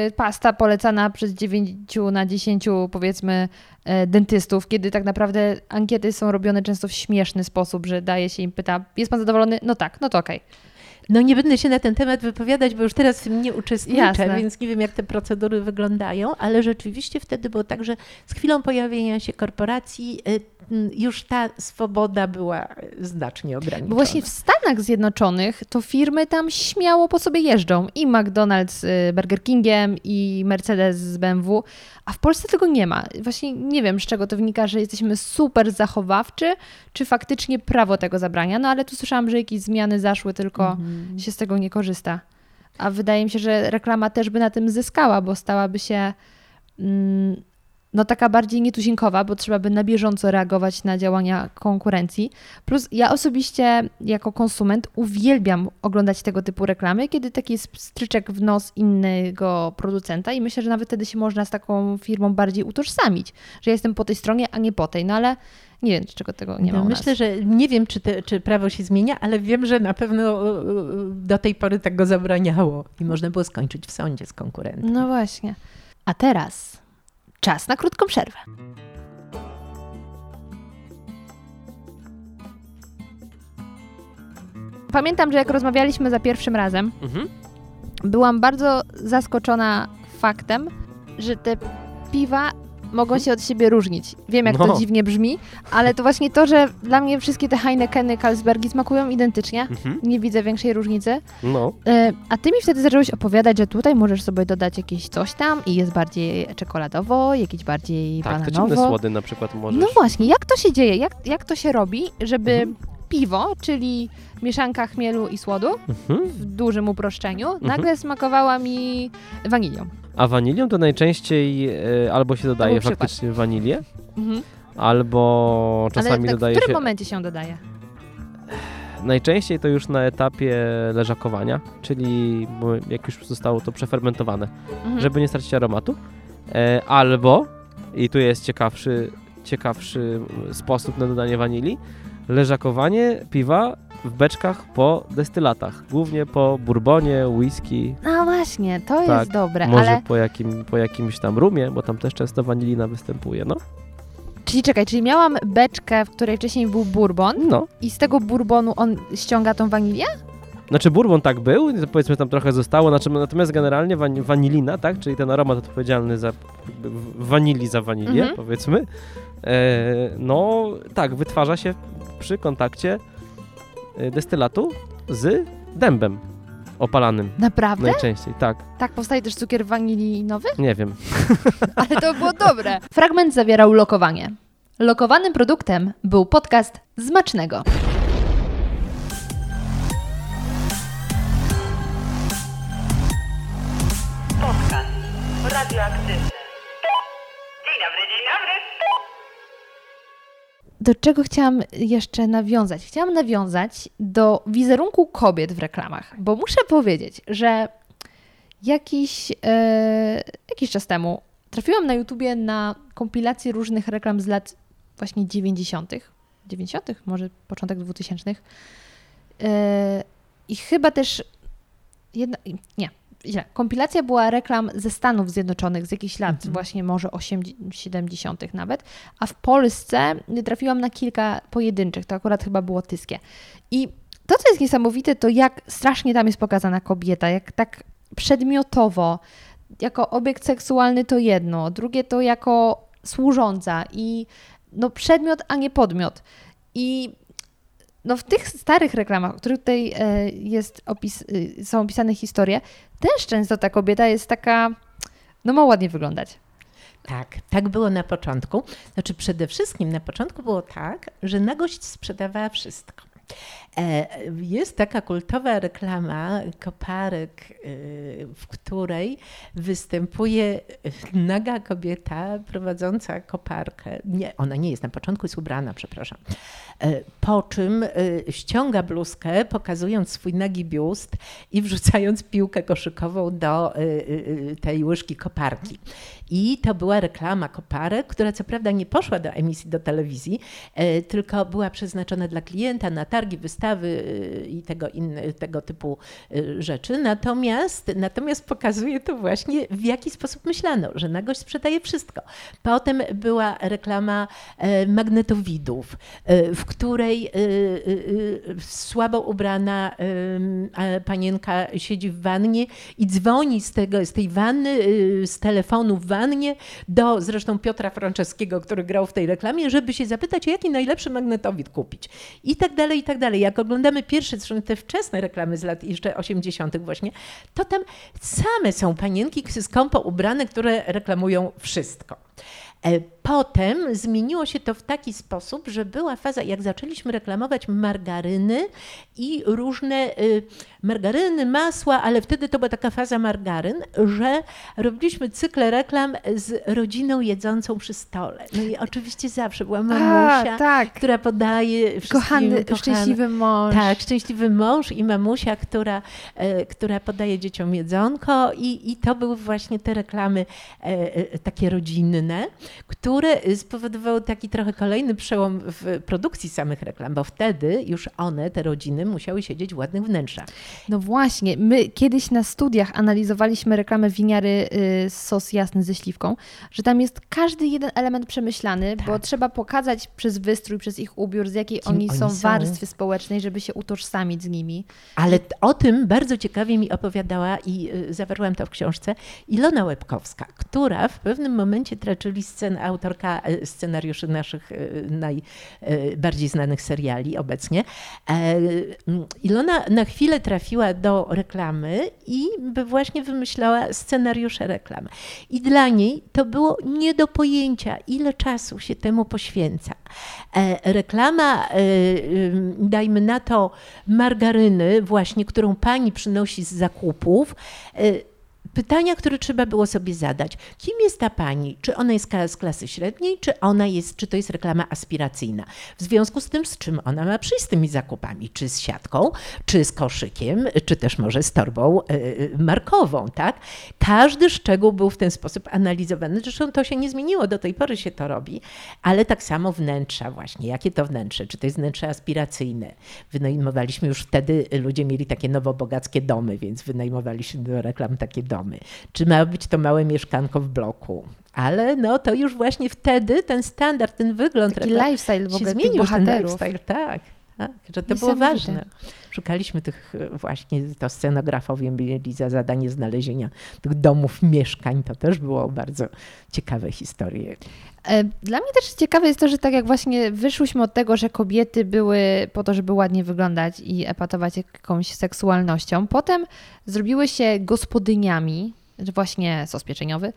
y, pasta polecana przez 9 na 10 powiedzmy y, dentystów, kiedy tak naprawdę ankiety są robione często w śmieszny sposób, że daje się im pyta, jest pan zadowolony? No tak, no to okej. Okay. No nie będę się na ten temat wypowiadać, bo już teraz w tym nie uczestniczę, Jasne. więc nie wiem, jak te procedury wyglądają, ale rzeczywiście wtedy było tak, że z chwilą pojawienia się korporacji y, już ta swoboda była znacznie ograniczona. Bo właśnie w Stanach Zjednoczonych to firmy tam śmiało po sobie jeżdżą. I McDonald's z Burger Kingiem, i Mercedes z BMW, a w Polsce tego nie ma. Właśnie nie wiem, z czego to wynika, że jesteśmy super zachowawczy, czy faktycznie prawo tego zabrania. No ale tu słyszałam, że jakieś zmiany zaszły, tylko mm. się z tego nie korzysta. A wydaje mi się, że reklama też by na tym zyskała, bo stałaby się mm, no taka bardziej nietuzinkowa, bo trzeba by na bieżąco reagować na działania konkurencji. Plus ja osobiście jako konsument uwielbiam oglądać tego typu reklamy, kiedy taki jest stryczek w nos innego producenta i myślę, że nawet wtedy się można z taką firmą bardziej utożsamić, że jestem po tej stronie, a nie po tej. No ale nie wiem, czego tego nie ma. No, myślę, że nie wiem, czy, te, czy prawo się zmienia, ale wiem, że na pewno e, e, do tej pory tego zabraniało i można było skończyć w sądzie z konkurentem. No właśnie. A teraz Czas na krótką przerwę. Pamiętam, że jak rozmawialiśmy za pierwszym razem, mhm. byłam bardzo zaskoczona faktem, że te piwa mogą się od siebie różnić. Wiem, jak no. to dziwnie brzmi, ale to właśnie to, że dla mnie wszystkie te Heinekeny, Carlsbergi smakują identycznie. Mhm. Nie widzę większej różnicy. No. E, a ty mi wtedy zacząłeś opowiadać, że tutaj możesz sobie dodać jakieś coś tam i jest bardziej czekoladowo, jakieś bardziej tak, bananowo. Tak, te słody na przykład możesz. No właśnie, jak to się dzieje? Jak, jak to się robi, żeby mhm. piwo, czyli mieszanka chmielu i słodu mhm. w dużym uproszczeniu, mhm. nagle smakowała mi wanilią. A wanilią to najczęściej y, albo się dodaje faktycznie wanilię, mhm. albo czasami Ale tak dodaje się... w którym się... momencie się dodaje? Najczęściej to już na etapie leżakowania, czyli jak już zostało to przefermentowane, mhm. żeby nie stracić aromatu. E, albo, i tu jest ciekawszy, ciekawszy sposób na dodanie wanilii, leżakowanie piwa w beczkach po destylatach, głównie po bourbonie, whisky. No właśnie, to tak, jest dobre, może ale... po, jakim, po jakimś tam rumie, bo tam też często wanilina występuje, no. Czyli czekaj, czyli miałam beczkę, w której wcześniej był bourbon no. i z tego bourbonu on ściąga tą wanilię? Znaczy bourbon tak był, powiedzmy tam trochę zostało, znaczy, natomiast generalnie wanilina, tak, czyli ten aromat odpowiedzialny za wanili za wanilię, mhm. powiedzmy, e, no tak, wytwarza się przy kontakcie destylatu z dębem opalanym. Naprawdę? Najczęściej, tak. Tak powstaje też cukier wanilinowy? Nie wiem. [laughs] Ale to było dobre. Fragment zawierał lokowanie. Lokowanym produktem był podcast Zmacznego. Podcast radioaktywny. Do czego chciałam jeszcze nawiązać? Chciałam nawiązać do wizerunku kobiet w reklamach, bo muszę powiedzieć, że jakiś, e, jakiś czas temu trafiłam na YouTubie na kompilację różnych reklam z lat właśnie 90., 90., może początek 2000. E, I chyba też jedna, nie, źle. Kompilacja była reklam ze Stanów Zjednoczonych z jakichś lat, mhm. właśnie może 80, 70. nawet, a w Polsce trafiłam na kilka pojedynczych, to akurat chyba było tyskie. I to, co jest niesamowite, to jak strasznie tam jest pokazana kobieta, jak tak przedmiotowo, jako obiekt seksualny to jedno, drugie to jako służąca i no przedmiot, a nie podmiot. I no w tych starych reklamach, o których tutaj e, jest opis, y, są opisane historie, też często ta kobieta jest taka, no ma ładnie wyglądać. Tak, tak było na początku. Znaczy przede wszystkim na początku było tak, że nagość sprzedawała wszystko. E, jest taka kultowa reklama koparek, e, w której występuje naga kobieta prowadząca koparkę. Nie, ona nie jest na początku, jest ubrana, przepraszam. E, po czym ściąga bluzkę, pokazując swój nagi biust i wrzucając piłkę koszykową do tej łyżki koparki. I to była reklama koparek, która co prawda nie poszła do emisji do telewizji, tylko była przeznaczona dla klienta na targi, wystawy i tego, inne, tego typu rzeczy. Natomiast, natomiast pokazuje to właśnie, w jaki sposób myślano, że nagość sprzedaje wszystko. Potem była reklama e, magnetowidów, e, w której e, słabo ubrana panienka siedzi w wannie i dzwoni z, tego, z tej wanny, z telefonu w wannie do zresztą Piotra Franceskiego, który grał w tej reklamie, żeby się zapytać, jaki najlepszy magnetowid kupić. I tak dalej, i tak dalej jak oglądamy pierwsze, zresztą te wczesne reklamy z lat jeszcze 80. właśnie, to tam same są panienki skąpo ubrane, które reklamują wszystko. Potem zmieniło się to w taki sposób, że była faza, jak zaczęliśmy reklamować margaryny i różne y, margaryny, masła, ale wtedy to była taka faza margaryn, że robiliśmy cykle reklam z rodziną jedzącą przy stole. No i oczywiście zawsze była mamusia, A, tak. która podaje kochany, kochany, szczęśliwy mąż. Tak, szczęśliwy mąż i mamusia, która, e, która podaje dzieciom jedzonko i, i to były właśnie te reklamy e, takie rodzinne które spowodowały taki trochę kolejny przełom w produkcji samych reklam, bo wtedy już one, te rodziny, musiały siedzieć w ładnych wnętrzach. No właśnie, my kiedyś na studiach analizowaliśmy reklamę winiary y, sos jasny ze śliwką, że tam jest każdy jeden element przemyślany, tak. bo trzeba pokazać przez wystrój, przez ich ubiór, z jakiej oni, oni, są warstwy społecznej, żeby się utożsamić z nimi. Ale o tym bardzo ciekawie mi opowiadała i y, zawarłam to w książce Ilona Łebkowska, która w pewnym momencie traczyli scen, autorka e, scenariuszy naszych e, najbardziej znanych seriali obecnie. E, Ilona na chwilę trafiła do reklamy i właśnie wymyślała scenariusze reklam. I dla niej to było nie do pojęcia, ile czasu się temu poświęca. Reklama, dajmy na to, margaryny, właśnie, którą pani przynosi z zakupów, pytania, które trzeba było sobie zadać. Kim jest ta pani? Czy ona jest z klasy średniej, czy ona jest, czy to jest reklama aspiracyjna? W związku z tym, z czym ona ma przyjść z tymi zakupami? Czy z siatką, czy z koszykiem, czy też może z torbą e, e, markową, tak? Każdy szczegół był w ten sposób analizowany. Zresztą to się nie zmieniło, do tej pory się to robi, ale tak samo wnętrza właśnie. Jakie to wnętrze? Czy to jest wnętrze aspiracyjne? Wynajmowaliśmy już wtedy, ludzie mieli takie nowobogackie domy, więc wynajmowaliśmy do reklam takie domy domy. Czy ma być to małe mieszkanko w bloku? Ale no to już właśnie wtedy ten standard, ten wygląd Taki lifestyle w ogóle zmienił, bohaterów. Ten lifestyle, tak. Tak, że to było ważne. Szukaliśmy tych e, właśnie, to scenografowie mieli za zadanie znalezienia tych domów, mieszkań. To też było bardzo ciekawe historie. E, dla mnie też ciekawe jest to, że tak jak właśnie wyszłyśmy od tego, że kobiety były po to, żeby ładnie wyglądać i epatować jakąś seksualnością, potem zrobiły się gospodyniami, że właśnie sos pieczeniowy,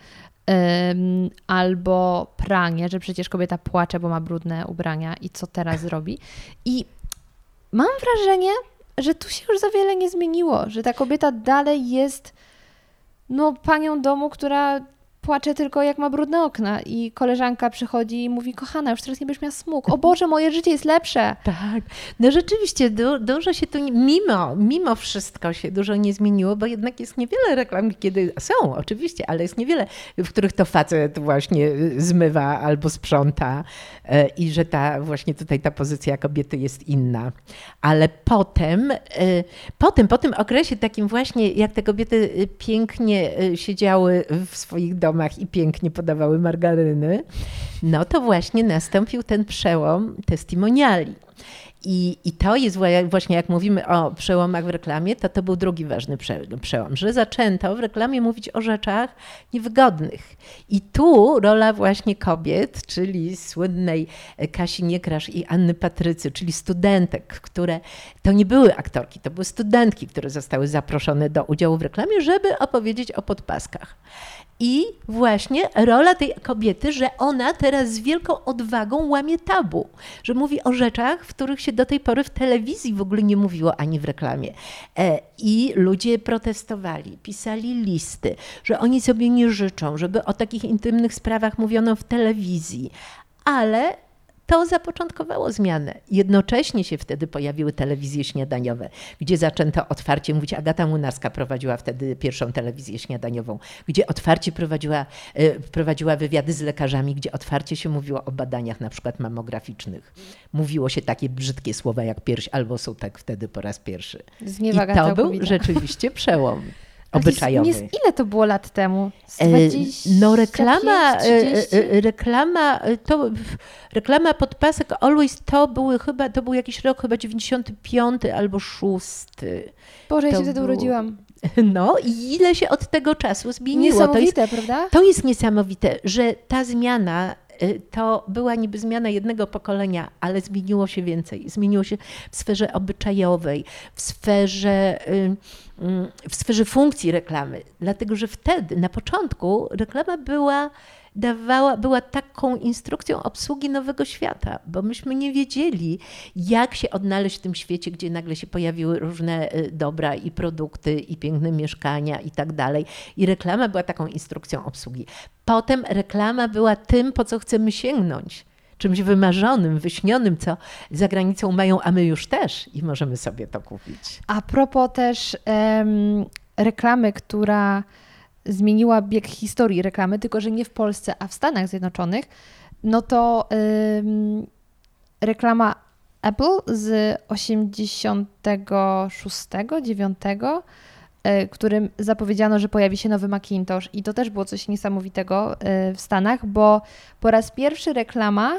albo pranie, że przecież kobieta płacze, bo ma brudne ubrania i co teraz zrobi. I mam wrażenie, że tu się już za wiele nie zmieniło, że ta kobieta dalej jest no, panią domu, która płacze tylko jak ma brudne okna i koleżanka przychodzi i mówi, kochana, już teraz nie będziesz miała smug. O Boże, moje życie jest lepsze. Tak, no rzeczywiście du dużo się tu, mimo, mimo wszystko się dużo nie zmieniło, bo jednak jest niewiele reklam, kiedy są oczywiście, ale jest niewiele, w których to facet właśnie zmywa albo sprząta e, i że ta właśnie tutaj ta pozycja kobiety jest inna. Ale potem, e, potem, po tym okresie takim właśnie, jak te kobiety pięknie siedziały w swoich domach, i pięknie podawały margaryny. no to właśnie nastąpił ten przełom testimoniali. I, I to jest właśnie, jak mówimy o przełomach w reklamie, to to był drugi ważny przełom, że zaczęto w reklamie mówić o rzeczach niewygodnych. I tu rola właśnie kobiet, czyli słynnej Kasi Niekrasz i Anny Patrycy, czyli studentek, które to nie były aktorki, to były studentki, które zostały zaproszone do udziału w reklamie, żeby opowiedzieć o podpaskach. I właśnie rola tej kobiety, że ona teraz z wielką odwagą łamie tabu, że mówi o rzeczach, w których się do tej pory w telewizji w ogóle nie mówiło ani w reklamie. E, I ludzie protestowali, pisali listy, że oni sobie nie życzą, żeby o takich intymnych sprawach mówiono w telewizji. Ale to zapoczątkowało zmianę. Jednocześnie się wtedy pojawiły telewizje śniadaniowe, gdzie zaczęto otwarcie mówić. Agata Młynarska prowadziła wtedy pierwszą telewizję śniadaniową, gdzie otwarcie prowadziła, e, prowadziła wywiady z lekarzami, gdzie otwarcie się mówiło o badaniach na przykład mamograficznych. Mówiło się takie brzydkie słowa jak pierś albo sutek wtedy po raz pierwszy. Zniewaga I to był rzeczywiście przełom [laughs] obyczajowy. Jest, ile to było lat temu? 20, no reklama, 30? E, e, reklama, to, reklama podpasek Always to były chyba, to był jakiś rok chyba 95 albo 6. Boże, ja się wtedy urodziłam. [laughs] No i ile się od tego czasu zmieniło. Niesamowite, to jest, prawda? To jest niesamowite, że ta zmiana to była niby zmiana jednego pokolenia, ale zmieniło się więcej. Zmieniło się w sferze obyczajowej, w sferze, y, mm, w sferze funkcji reklamy. Dlatego, że wtedy, na początku, reklama była dawała, była taką instrukcją obsługi nowego świata, bo myśmy nie wiedzieli, jak się odnaleźć w tym świecie, gdzie nagle się pojawiły różne y, dobra i produkty, i piękne mieszkania i tak dalej. I reklama była taką instrukcją obsługi. Potem reklama była tym, po co chcemy sięgnąć czymś wymarzonym, wyśnionym, co za granicą mają, a my już też i możemy sobie to kupić. A propos też um, reklamy, która zmieniła bieg historii reklamy, tylko że nie w Polsce, a w Stanach Zjednoczonych, no to ym, reklama Apple z 86, 9, y, którym zapowiedziano, że pojawi się nowy Macintosh i to też było coś niesamowitego y, w Stanach, bo po raz pierwszy reklama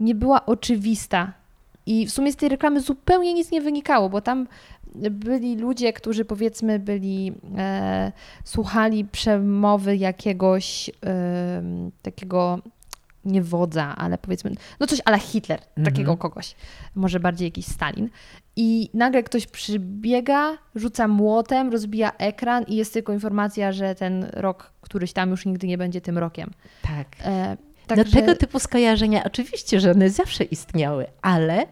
nie była oczywista. I w sumie z tej reklamy zupełnie nic nie wynikało, bo tam byli ludzie, którzy powiedzmy byli, e, słuchali przemowy jakiegoś e, takiego nie wodza, ale powiedzmy, no coś ale Hitler, mhm. takiego kogoś, może bardziej jakiś Stalin. I nagle ktoś przybiega, rzuca młotem, rozbija ekran i jest tylko informacja, że ten rok któryś tam już nigdy nie będzie tym rokiem. Tak. E, Także... No tego typu skojarzenia oczywiście, że one zawsze istniały, ale e,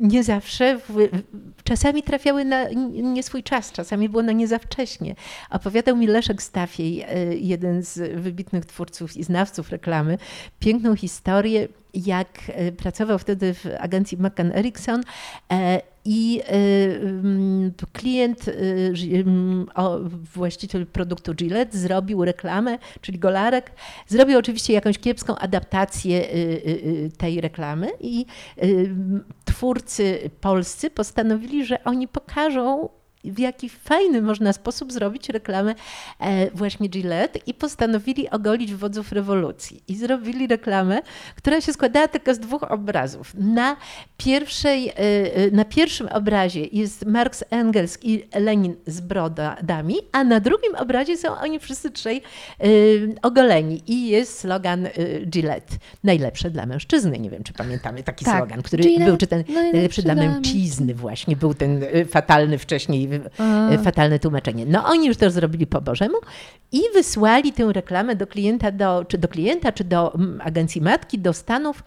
nie zawsze, w, czasami trafiały na nie swój czas, czasami było na nie za wcześnie. Opowiadał mi Leszek Stafiej, e, jeden z wybitnych twórców i znawców reklamy, piękną historię, jak e, pracował wtedy w agencji McCann Erickson i y, klient, y, mm, właściciel produktu Gillette zrobił reklamę, czyli Golarek, zrobił oczywiście jakąś kiepską adaptację y, tej reklamy i twórcy polscy postanowili, że oni pokażą w jaki fajny można sposób zrobić reklamę e, właśnie Gillette i postanowili ogolić wodzów rewolucji. I zrobili reklamę, która się składała tylko z dwóch obrazów. Na, pierwszej, e, e, na pierwszym obrazie jest Marx, Engels i Lenin z brodami, a na drugim obrazie są oni wszyscy trzej ogoleni. I jest slogan Gillette. Najlepsze dla mężczyzny. Nie wiem, czy pamiętamy taki tak. slogan, który Gillette, był, czy ten najlepszy dla mężczyzny właśnie był ten fatalny wcześniej. Fatalne tłumaczenie. No oni już to zrobili po Bożemu i wysłali tę reklamę do klienta, do, czy do klienta, czy do agencji matki, do Stanów.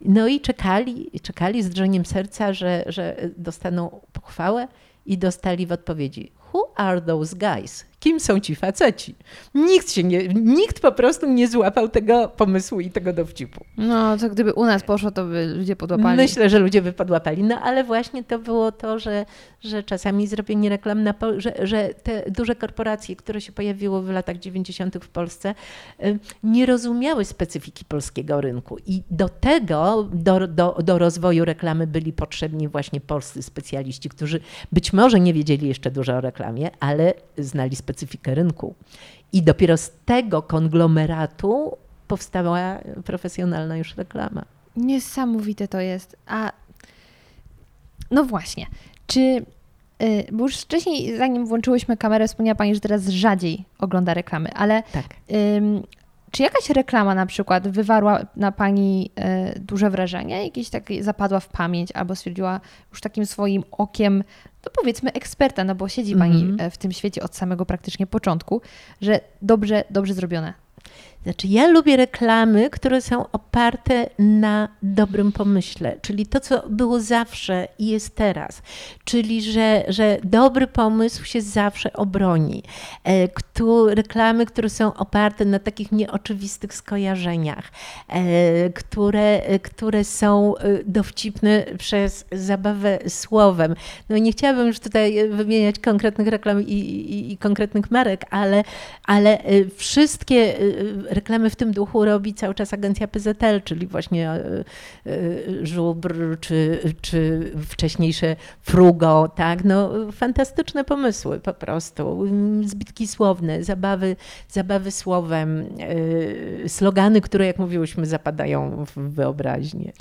No i czekali, czekali z drżeniem serca, że, że dostaną pochwałę i dostali w odpowiedzi Who are those guys? Kim są ci faceci. Nikt się nie, nikt po prostu nie złapał tego pomysłu i tego dowcipu. No, to gdyby u nas poszło, to by ludzie podłapali. Myślę, że ludzie by podłapali. No, ale właśnie to było to, że, że czasami zrobienie reklam, na, że, że te duże korporacje, które się pojawiły w latach 90. w Polsce, y, nie rozumiały specyfiki polskiego rynku. I do tego, do, do, do rozwoju reklamy byli potrzebni właśnie polscy specjaliści, którzy być może nie wiedzieli jeszcze dużo o reklamie, ale znali specyfikę specyfikę rynku. I dopiero z tego konglomeratu powstała profesjonalna już reklama. Niesamowite to jest. A no właśnie, czy y, bo już wcześniej, zanim włączyłyśmy kamerę, wspomniała Pani, że teraz rzadziej ogląda reklamy, ale Tak. ym, czy jakaś reklama na przykład wywarła na Pani y, duże wrażenie, jakieś takie zapadła w pamięć, albo stwierdziła już takim swoim okiem, no powiedzmy eksperta, no bo siedzi Pani Mhm. e, w tym świecie od samego praktycznie początku, że dobrze, dobrze zrobione. Znaczy, ja lubię reklamy, które są oparte na dobrym pomyśle, czyli to, co było zawsze i jest teraz, czyli że, że dobry pomysł się zawsze obroni. E, reklamy, które są oparte na takich nieoczywistych skojarzeniach, e, które, które są e, dowcipne przez zabawę słowem. No nie chciałabym już tutaj wymieniać konkretnych reklam i, i, i konkretnych marek, ale, ale wszystkie e, reklamy w tym duchu robi cały czas agencja PZL, czyli właśnie e, e, Żubr, czy, czy wcześniejsze Frugo, tak, no fantastyczne pomysły po prostu, zbitki słowne, zabawy, zabawy słowem, e, slogany, które jak mówiłyśmy zapadają w wyobraźnię.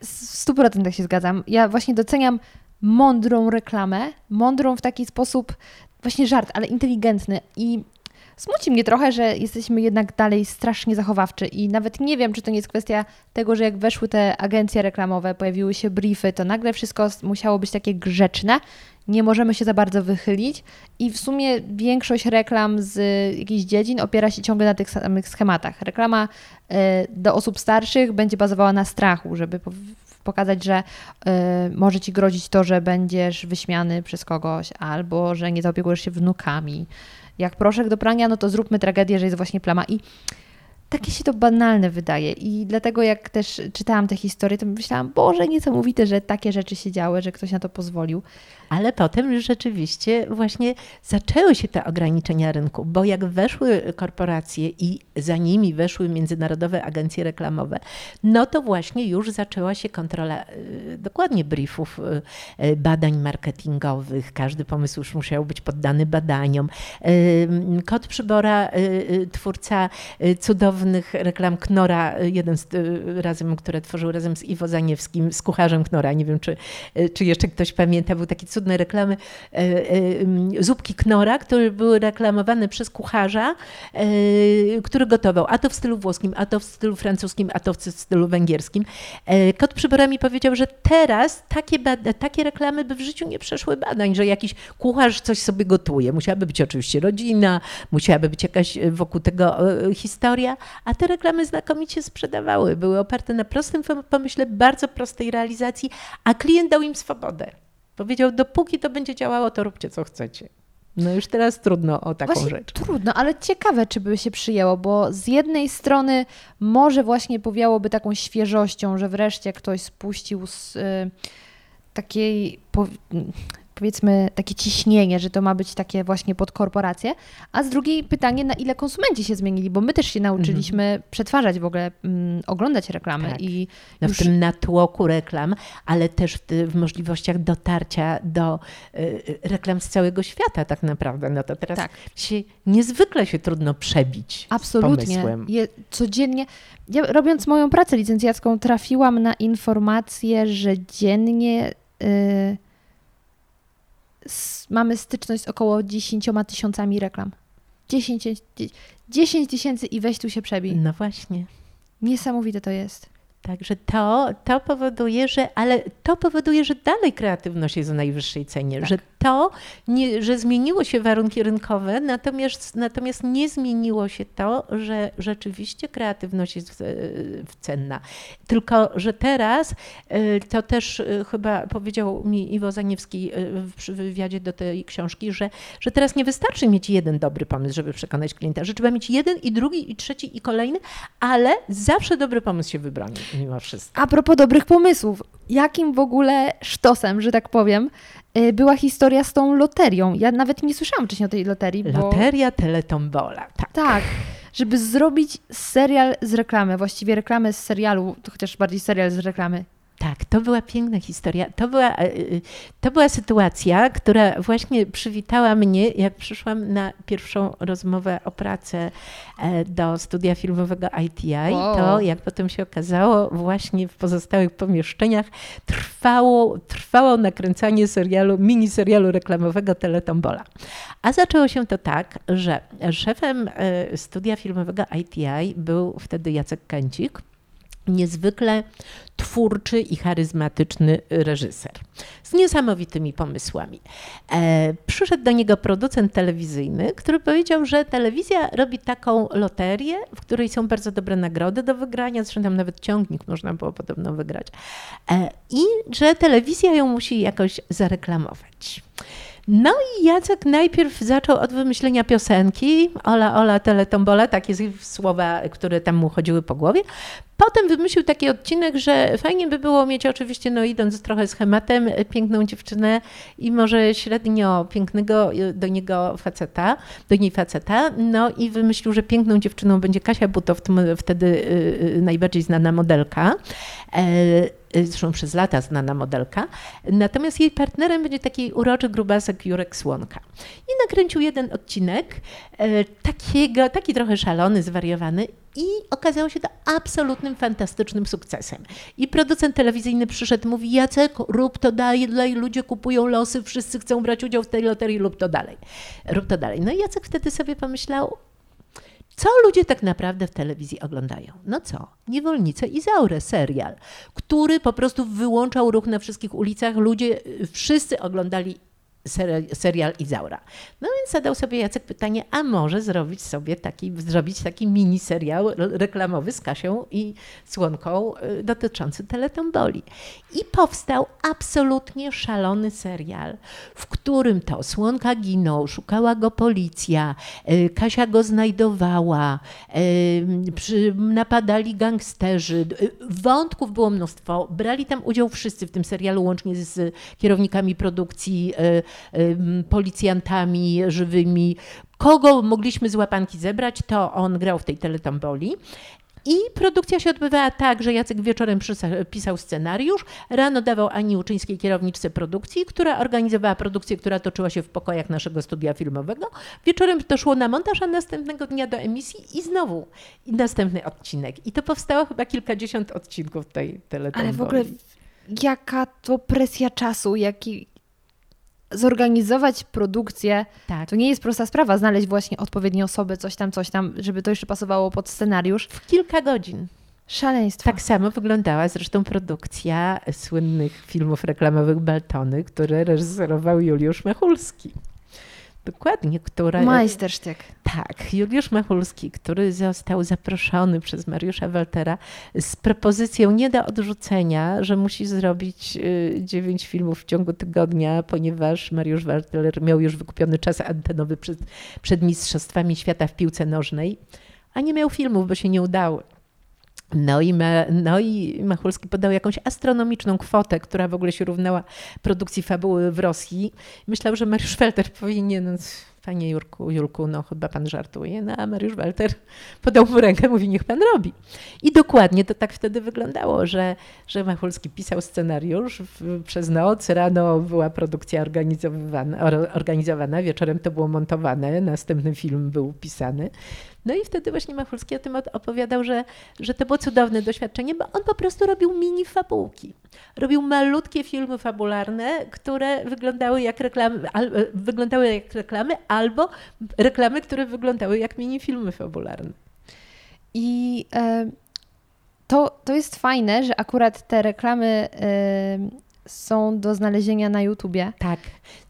W 100% się zgadzam. Ja właśnie doceniam mądrą reklamę, mądrą w taki sposób, właśnie żart, ale inteligentny i smuci mnie trochę, że jesteśmy jednak dalej strasznie zachowawczy i nawet nie wiem, czy to nie jest kwestia tego, że jak weszły te agencje reklamowe, pojawiły się briefy, to nagle wszystko musiało być takie grzeczne, nie możemy się za bardzo wychylić i w sumie większość reklam z jakichś dziedzin opiera się ciągle na tych samych schematach. Reklama e, do osób starszych będzie bazowała na strachu, żeby po- pokazać, że y, może ci grozić to, że będziesz wyśmiany przez kogoś, albo że nie zaopiekujesz się wnukami. Jak proszek do prania, no to zróbmy tragedię, że jest właśnie plama. I takie się to banalne wydaje. I dlatego jak też czytałam te historie, to myślałam, Boże, niesamowite, że takie rzeczy się działy, że ktoś na to pozwolił. Ale potem rzeczywiście właśnie zaczęły się te ograniczenia rynku, bo jak weszły korporacje i za nimi weszły międzynarodowe agencje reklamowe, no to właśnie już zaczęła się kontrola y, dokładnie briefów, y, y, badań marketingowych. Każdy pomysł już musiał być poddany badaniom. Kot Przybora, twórca y, reklam Knora, jeden z y, razem, które tworzył razem z Iwo Zaniewskim, z kucharzem Knora, nie wiem czy, y, czy jeszcze ktoś pamięta, był taki cudne reklamy. E, e, zupki Knora, które były reklamowane przez kucharza, e, który gotował, a to w stylu włoskim, a to w stylu francuskim, a to w stylu węgierskim. Kot Przybora mi powiedział, że teraz takie, takie reklamy by w życiu nie przeszły badań, że jakiś kucharz coś sobie gotuje. Musiałaby być oczywiście rodzina, musiałaby być jakaś wokół tego historia, a te reklamy znakomicie sprzedawały. Były oparte na prostym pom- pomyśle, bardzo prostej realizacji, a klient dał im swobodę. Powiedział, dopóki to będzie działało, to róbcie co chcecie. No już teraz trudno o taką Właśnie rzecz. trudno, ale ciekawe, czy by się przyjęło, bo z jednej strony może właśnie powiałoby taką świeżością, że wreszcie ktoś spuścił z y, takiej, po, powiedzmy, takie ciśnienie, że to ma być takie właśnie pod korporacje, a z drugiej pytanie, na ile konsumenci się zmienili, bo my też się nauczyliśmy przetwarzać w ogóle, mm, oglądać reklamy Mhm. Tak. i No już w tym natłoku reklam, ale też w, w możliwościach dotarcia do y, y, reklam z całego świata tak naprawdę. No to teraz Tak. się niezwykle się trudno przebić Absolutnie. Je, codziennie. Ja robiąc moją pracę licencjacką, trafiłam na informację, że dziennie y, mamy styczność z około 10 tysiącami reklam. 10 dzie- 10 tysięcy i weź tu się przebij. No właśnie. Niesamowite to jest. Także to, to powoduje, że, ale to powoduje, że dalej kreatywność jest w najwyższej cenie, Tak. że to, nie, że zmieniło się warunki rynkowe, natomiast, natomiast nie zmieniło się to, że rzeczywiście kreatywność jest e, w- cenna. Tylko, że teraz, e, to też e, chyba powiedział mi Iwo Zaniewski e, przy wywiadzie do tej książki, że, że teraz nie wystarczy mieć jeden dobry pomysł, żeby przekonać klienta, że trzeba mieć jeden i drugi i trzeci i kolejny, ale zawsze dobry pomysł się wybroni mimo wszystko. A propos dobrych pomysłów, jakim w ogóle sztosem, że tak powiem, była historia z tą loterią? Ja nawet nie słyszałam wcześniej o tej loterii, bo... Loteria Teletombola, tak. Tak, żeby zrobić serial z reklamy, właściwie reklamę z serialu, to chociaż bardziej serial z reklamy. Tak, to była piękna historia. To była, e, to była sytuacja, która właśnie przywitała mnie, jak przyszłam na pierwszą rozmowę o pracę e, do studia filmowego ITI. Wow. To, jak potem się okazało, właśnie w pozostałych pomieszczeniach trwało, trwało nakręcanie serialu, mini serialu reklamowego Teletombola. A zaczęło się to tak, że szefem e, studia filmowego ITI był wtedy Jacek Kęcik, niezwykle twórczy i charyzmatyczny reżyser z niesamowitymi pomysłami. E, przyszedł do niego producent telewizyjny, który powiedział, że telewizja robi taką loterię, w której są bardzo dobre nagrody do wygrania, zresztą tam nawet ciągnik można było podobno wygrać, e, i że telewizja ją musi jakoś zareklamować. No i Jacek najpierw zaczął od wymyślenia piosenki, Ola, Ola, Teletombola, takie słowa, które tam mu chodziły po głowie. Potem wymyślił taki odcinek, że fajnie by było mieć oczywiście, no idąc trochę schematem, piękną dziewczynę i może średnio pięknego do niego faceta, do niej faceta. No i wymyślił, że piękną dziewczyną będzie Kasia Butow, wtedy y, y, najbardziej znana modelka. E, zresztą przez lata znana modelka. Natomiast jej partnerem będzie taki uroczy grubasek Jurek Słonka. I nakręcił jeden odcinek, e, takiego, taki trochę szalony, zwariowany i okazało się to absolutnym, fantastycznym sukcesem. I producent telewizyjny przyszedł mówi, Jacek, rób to dalej, ludzie kupują losy, wszyscy chcą brać udział w tej loterii, rób to dalej. Rób to dalej. No i Jacek wtedy sobie pomyślał, co ludzie tak naprawdę w telewizji oglądają? No co? Niewolnice Izaurę, serial, który po prostu wyłączał ruch na wszystkich ulicach. Ludzie wszyscy oglądali serial Izaura. No więc zadał sobie Jacek pytanie, a może zrobić sobie taki, zrobić taki mini serial reklamowy z Kasią i Słonką y, dotyczący teletomboli. I powstał absolutnie szalony serial, w którym to Słonka ginął, szukała go policja, y, Kasia go znajdowała, y, napadali gangsterzy, wątków było mnóstwo, brali tam udział wszyscy w tym serialu, łącznie z kierownikami produkcji, policjantami żywymi. Kogo mogliśmy z łapanki zebrać, to on grał w tej teletomboli. I produkcja się odbywała tak, że Jacek wieczorem pisał scenariusz, rano dawał Ani Uczyńskiej kierowniczce produkcji, która organizowała produkcję, która toczyła się w pokojach naszego studia filmowego. Wieczorem to szło na montaż, a następnego dnia do emisji i znowu i następny odcinek. I to powstało chyba kilkadziesiąt odcinków tej teletomboli. Ale w ogóle jaka to presja czasu, jaki, zorganizować produkcję, tak. to nie jest prosta sprawa, znaleźć właśnie odpowiednie osoby, coś tam, coś tam, żeby to jeszcze pasowało pod scenariusz. W kilka godzin. Szaleństwo. Tak samo wyglądała zresztą produkcja słynnych filmów reklamowych Baltony, które reżyserował Juliusz Mechulski. Dokładnie, która... Majstersztyk. Tak, Juliusz Machulski, który został zaproszony przez Mariusza Waltera z propozycją nie do odrzucenia, że musi zrobić y, dziewięć filmów w ciągu tygodnia, ponieważ Mariusz Walter miał już wykupiony czas antenowy przed, przed Mistrzostwami Świata w piłce nożnej, a nie miał filmów, bo się nie udały. No i, me, no i Machulski podał jakąś astronomiczną kwotę, która w ogóle się równała produkcji fabuły w Rosji. Myślał, że Mariusz Felter powinien Panie Jurku, Julku, no chyba pan żartuje. No a Mariusz Walter [laughs] podał mu rękę, mówi, niech pan robi. I dokładnie to tak wtedy wyglądało, że, że Machulski pisał scenariusz, w, przez noc, rano była produkcja organizowana, organizowana, wieczorem to było montowane, następny film był pisany. No i wtedy właśnie Machulski o tym opowiadał, że, że to było cudowne doświadczenie, bo on po prostu robił mini fabułki. Robił malutkie filmy fabularne, które wyglądały jak reklamy, al, wyglądały jak reklamy, albo reklamy, które wyglądały jak mini filmy fabularne. I e, to, to jest fajne, że akurat te reklamy e, są do znalezienia na YouTubie. Tak.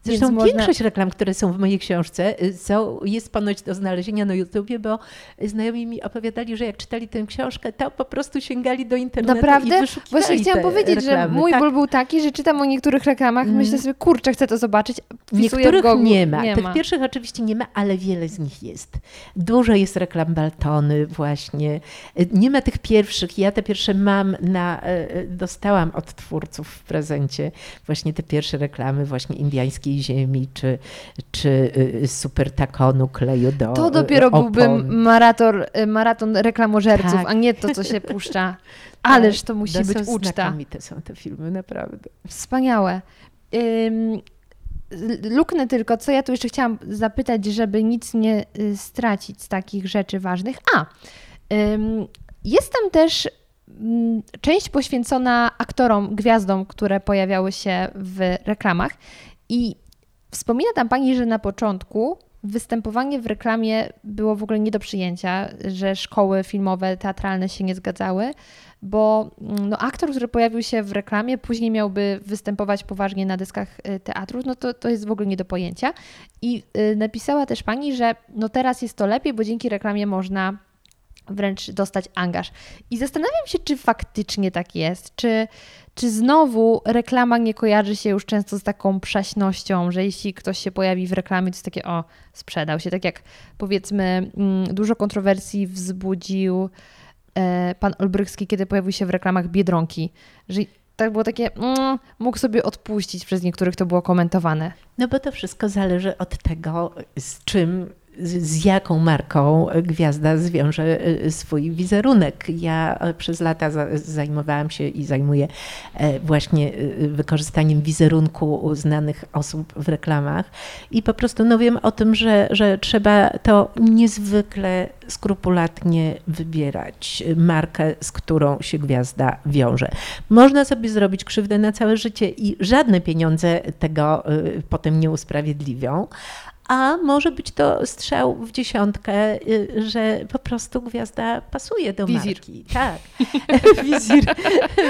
Zresztą Więc większość można... reklam, które są w mojej książce, y, są, jest ponoć do znalezienia na YouTubie, bo znajomi mi opowiadali, że jak czytali tę książkę, to po prostu sięgali do internetu Naprawdę? i wyszukiwali Właśnie chciałam powiedzieć, reklamy. że mój tak. ból był taki, że czytam o niektórych reklamach, mm. myślę sobie, kurczę, chcę to zobaczyć. Niektórych nie ma. Nie Tych ma. pierwszych oczywiście nie ma, ale wiele z nich jest. Dużo jest reklam Baltony właśnie. Nie ma tych pierwszych. Ja te pierwsze mam na, e, dostałam od twórców w prezencie właśnie te pierwsze reklamy właśnie indyjskiej ziemi, czy, czy y, super takonu kleju do To dopiero opon. byłby maraton, maraton reklamożerców, Tak. a nie to, co się [laughs] puszcza. Ależ to musi To być są uczta. Znakomite są te filmy, naprawdę. Wspaniałe. Ym, luknę tylko, co ja tu jeszcze chciałam zapytać, żeby nic nie y, stracić z takich rzeczy ważnych. A, ym, jest tam też część poświęcona aktorom, gwiazdom, które pojawiały się w reklamach. I wspomina tam pani, że na początku występowanie w reklamie było w ogóle nie do przyjęcia, że szkoły filmowe, teatralne się nie zgadzały, bo mm, no, aktor, który pojawił się w reklamie, później miałby występować poważnie na deskach y, teatru, no to, to jest w ogóle nie do pojęcia. I y, napisała też pani, że no teraz jest to lepiej, bo dzięki reklamie można wręcz dostać angaż. I zastanawiam się, czy faktycznie tak jest, czy, czy znowu reklama nie kojarzy się już często z taką przaśnością, że jeśli ktoś się pojawi w reklamie, to jest takie, o, sprzedał się. Tak jak powiedzmy, mm, dużo kontrowersji wzbudził e, pan Olbrychski, kiedy pojawił się w reklamach Biedronki, że tak było takie, mm, mógł sobie odpuścić przez niektórych, to było komentowane. No bo to wszystko zależy od tego, z czym, z, jaką marką gwiazda zwiąże y, swój wizerunek. Ja e, przez lata za, zajmowałam się i zajmuję e, właśnie wykorzystaniem wizerunku znanych osób w reklamach i po prostu no wiem o tym, że, że trzeba to niezwykle skrupulatnie wybierać markę, z którą się gwiazda wiąże. Można sobie zrobić krzywdę na całe życie i żadne pieniądze tego potem nie usprawiedliwią. A może być to strzał w dziesiątkę, y, że po prostu gwiazda pasuje do Wizir. marki. Tak, [laughs] wizir,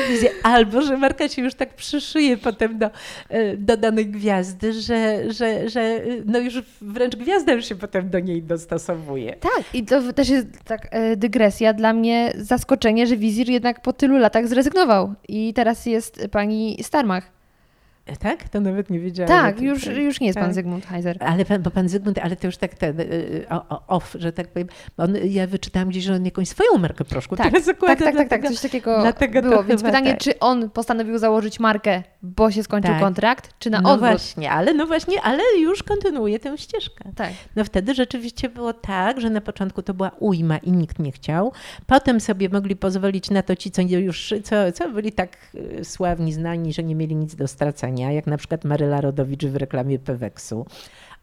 wizir. Albo, że marka się już tak przyszyje potem do, y, do danej gwiazdy, że, że, że y, no już wręcz gwiazda już się potem do niej dostosowuje. Tak, i to też jest tak e, dygresja. Dla mnie zaskoczenie, że wizir jednak po tylu latach zrezygnował i teraz jest pani Starmach. E, Tak? To nawet nie wiedziałam. Tak, już, już nie jest pan Tak. Zygmunt Heiser. Ale pan, bo pan Zygmunt, ale to już tak ten, o- off, że tak powiem. On, ja wyczytałam gdzieś, że on jakąś swoją markę proszku Tak, teraz tak, zakłada. tak, tak, tak, dlatego- coś takiego dlatego było. Więc pytanie, tak. czy on postanowił założyć markę, bo się skończył Tak. kontrakt, czy na No odwrót? właśnie, ale no właśnie, ale już kontynuuje tę ścieżkę. Tak. No wtedy rzeczywiście było tak, że na początku to była ujma i nikt nie chciał. Potem sobie mogli pozwolić na to ci, co już, co, co byli tak y, sławni, znani, że nie mieli nic do stracenia, jak na przykład Maryla Rodowicz w reklamie Peweksu.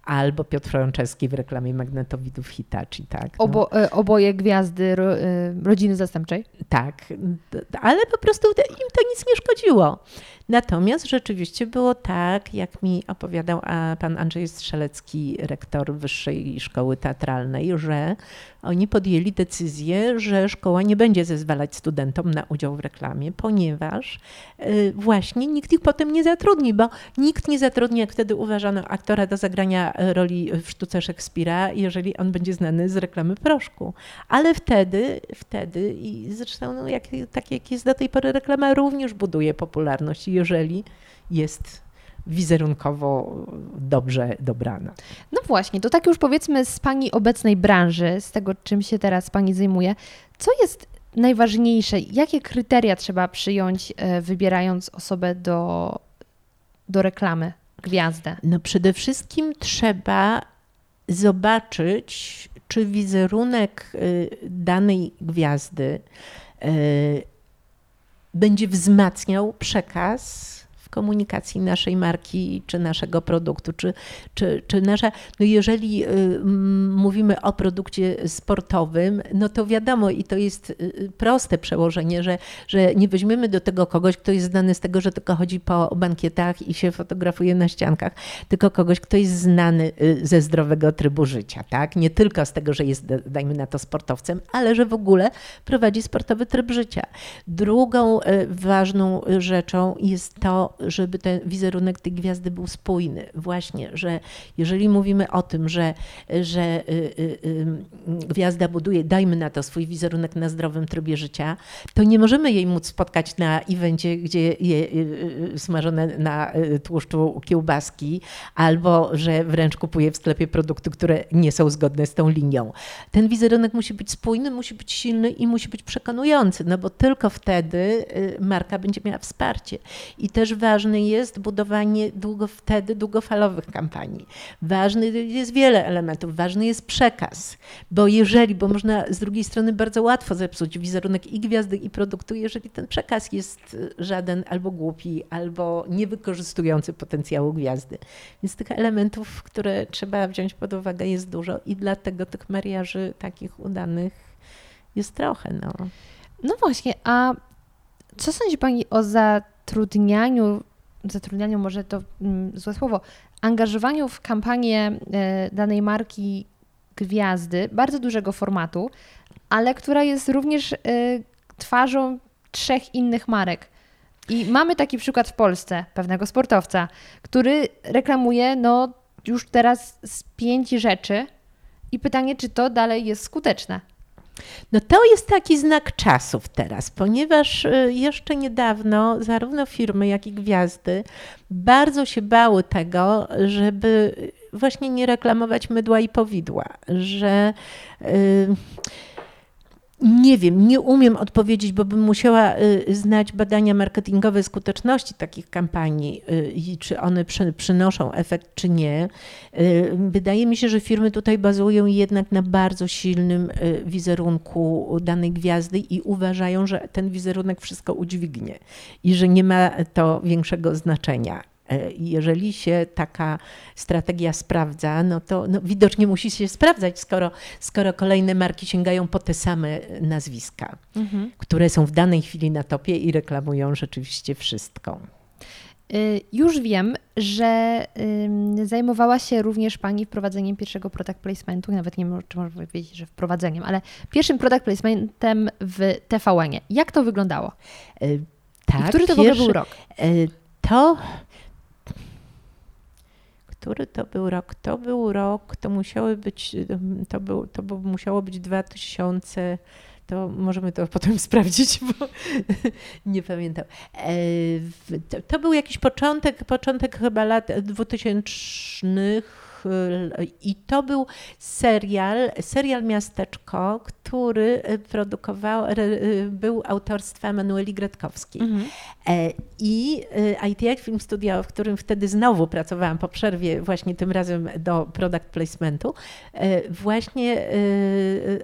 Albo Piotr Franceski w reklamie magnetowidów Hitachi, tak? No. Obo, e, oboje gwiazdy ro, e, rodziny zastępczej. Tak, ale po prostu im to nic nie szkodziło. Natomiast rzeczywiście było tak, jak mi opowiadał pan Andrzej Strzelecki, rektor Wyższej Szkoły Teatralnej, że oni podjęli decyzję, że szkoła nie będzie zezwalać studentom na udział w reklamie, ponieważ y, właśnie nikt ich potem nie zatrudni, bo nikt nie zatrudni, jak wtedy uważano aktora do zagrania e, roli w sztuce Szekspira, jeżeli on będzie znany z reklamy proszku. Ale wtedy, wtedy i zresztą no, jak, tak jak jest do tej pory reklama również buduje popularność, jeżeli jest wizerunkowo dobrze dobrana. No właśnie, to tak już powiedzmy z Pani obecnej branży, z tego czym się teraz Pani zajmuje, co jest najważniejsze? Jakie kryteria trzeba przyjąć, e, wybierając osobę do, do reklamy, gwiazdę? No przede wszystkim trzeba zobaczyć, czy wizerunek y, danej gwiazdy y, będzie wzmacniał przekaz komunikacji naszej marki czy naszego produktu, czy, czy, czy nasza, no jeżeli y, mówimy o produkcie sportowym, no to wiadomo i to jest y, proste przełożenie, że, że nie weźmiemy do tego kogoś, kto jest znany z tego, że tylko chodzi po bankietach i się fotografuje na ściankach, tylko kogoś, kto jest znany y, ze zdrowego trybu życia, tak? Nie tylko z tego, że jest, dajmy na to, sportowcem, ale że w ogóle prowadzi sportowy tryb życia. Drugą ważną rzeczą jest to, żeby ten wizerunek tej gwiazdy był spójny. Właśnie, że jeżeli mówimy o tym, że, że y, y, y, gwiazda buduje, dajmy na to, swój wizerunek na zdrowym trybie życia, to nie możemy jej móc spotkać na evencie, gdzie je smażone na tłuszczu kiełbaski, albo że wręcz kupuje w sklepie produkty, które nie są zgodne z tą linią. Ten wizerunek musi być spójny, musi być silny i musi być przekonujący, no bo tylko wtedy marka będzie miała wsparcie. I też jest budowanie długo, wtedy długofalowych kampanii. Ważny jest wiele elementów. Ważny jest przekaz, bo jeżeli, bo można z drugiej strony bardzo łatwo zepsuć wizerunek i gwiazdy, i produktu, jeżeli ten przekaz jest żaden albo głupi, albo niewykorzystujący potencjału gwiazdy. Więc tych elementów, które trzeba wziąć pod uwagę jest dużo i dlatego tych mariaży takich udanych jest trochę. No, no właśnie, a co sądzi Pani o zatrudnianiu, zatrudnianiu może to mm, złe słowo, angażowaniu w kampanię e, danej marki gwiazdy, bardzo dużego formatu, ale która jest również e, twarzą trzech innych marek. I mamy taki przykład w Polsce pewnego sportowca, który reklamuje no, już teraz z pięć rzeczy. I pytanie, czy to dalej jest skuteczne? No to jest taki znak czasów teraz, ponieważ y, jeszcze niedawno zarówno firmy, jak i gwiazdy bardzo się bały tego, żeby właśnie nie reklamować mydła i powidła, że. Yy, nie wiem, nie umiem odpowiedzieć, bo bym musiała y, znać badania marketingowe skuteczności takich kampanii y, i czy one przynoszą efekt, czy nie. Y, wydaje mi się, że firmy tutaj bazują jednak na bardzo silnym wizerunku danej gwiazdy i uważają, że ten wizerunek wszystko udźwignie i że nie ma to większego znaczenia. E, jeżeli się taka strategia sprawdza, no to no widocznie musi się sprawdzać, skoro, skoro kolejne marki sięgają po te same nazwiska, mhm. które są w danej chwili na topie i reklamują rzeczywiście wszystko. Y, już wiem, że zajmowała się również Pani wprowadzeniem pierwszego product placementu, nawet nie wiem, czy można powiedzieć, że wprowadzeniem, ale pierwszym product placementem w TVN-ie. Jak to wyglądało? Tak, I który to pierwszy, w ogóle był rok? To który to był rok? To był rok, to musiały być, to, był, to był, musiało być 2000, to możemy to potem [laughs] sprawdzić, bo [laughs] nie pamiętam. E, to był jakiś początek, początek chyba lat 2000 i to był serial, serial Miasteczko, który produkował, był autorstwa Manueli Gretkowskiej. Mhm. E, I e, ITH Film Studio, w którym wtedy znowu pracowałam po przerwie, właśnie tym razem do product placementu, e, właśnie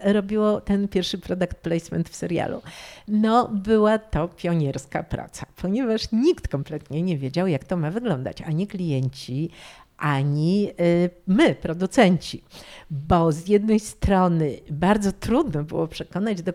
robiło ten pierwszy product placement w serialu. No, była to pionierska praca, ponieważ nikt kompletnie nie wiedział, jak to ma wyglądać, ani klienci, ani y, my, producenci. Bo z jednej strony bardzo trudno było przekonać do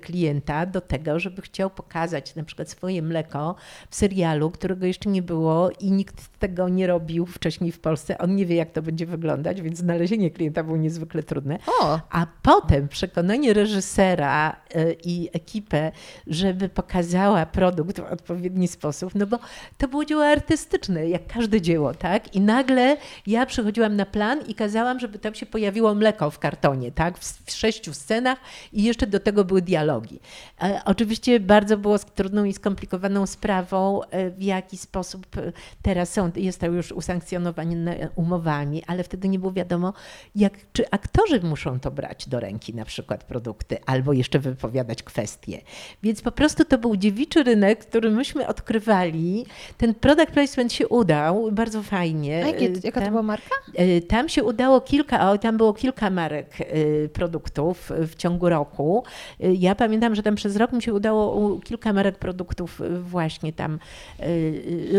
klienta do tego, żeby chciał pokazać na przykład swoje mleko w serialu, którego jeszcze nie było i nikt tego nie robił wcześniej w Polsce. On nie wie, jak to będzie wyglądać, więc znalezienie klienta było niezwykle trudne. O. A potem przekonanie reżysera y, i ekipę, żeby pokazała produkt w odpowiedni sposób, no bo to było dzieło artystyczne, jak każde dzieło, tak? I nagle ja przychodziłam na plan i kazałam, żeby tam się pojawiło mleko w kartonie, tak, w, sześciu scenach i jeszcze do tego były dialogi. E, oczywiście bardzo było trudną i skomplikowaną sprawą, e, w jaki sposób e, teraz są, jest to już usankcjonowane umowami, ale wtedy nie było wiadomo, jak, czy aktorzy muszą to brać do ręki, na przykład produkty, albo jeszcze wypowiadać kwestie. Więc po prostu to był dziewiczy rynek, który myśmy odkrywali. Ten product placement się udał bardzo fajnie. A jakie Jaka tam, to była marka? E, tam się udało kilka, o, tam było kilka marek e, produktów w ciągu roku. Ja pamiętam, że tam przez rok mi się udało kilka marek produktów właśnie tam.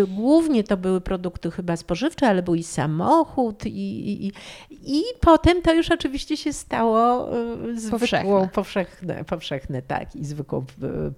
Głównie to były produkty chyba spożywcze, ale był i samochód i, i, i potem to już oczywiście się stało zwykłą, powszechne. powszechne, tak, i zwykłą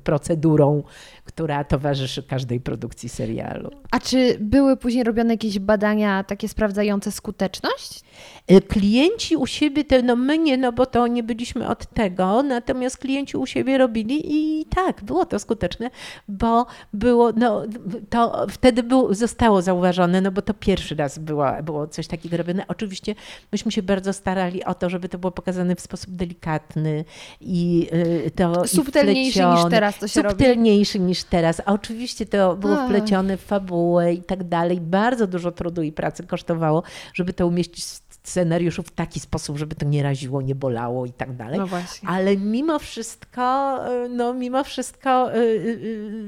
procedurą, która towarzyszy każdej produkcji serialu. A czy były później robione jakieś badania takie sprawdzające skuteczność? E, klienci u siebie, te, no my nie, no bo to nie byliśmy od tego, natomiast klienci u siebie robili i tak, było to skuteczne, bo było, no to wtedy było, zostało zauważone, no bo to pierwszy raz było, było coś takiego robione. Oczywiście myśmy się bardzo starali o to, żeby to było pokazane w sposób delikatny i e, to Subtelniejszy i niż teraz to się Subtelniejszy robi. niż teraz. A oczywiście to było wplecione w fabułę i tak dalej. Bardzo dużo trudu i pracy kosztowało, żeby to umieścić scenariuszu w taki sposób, żeby to nie raziło, nie bolało i tak dalej. No właśnie. Ale mimo wszystko, no mimo wszystko,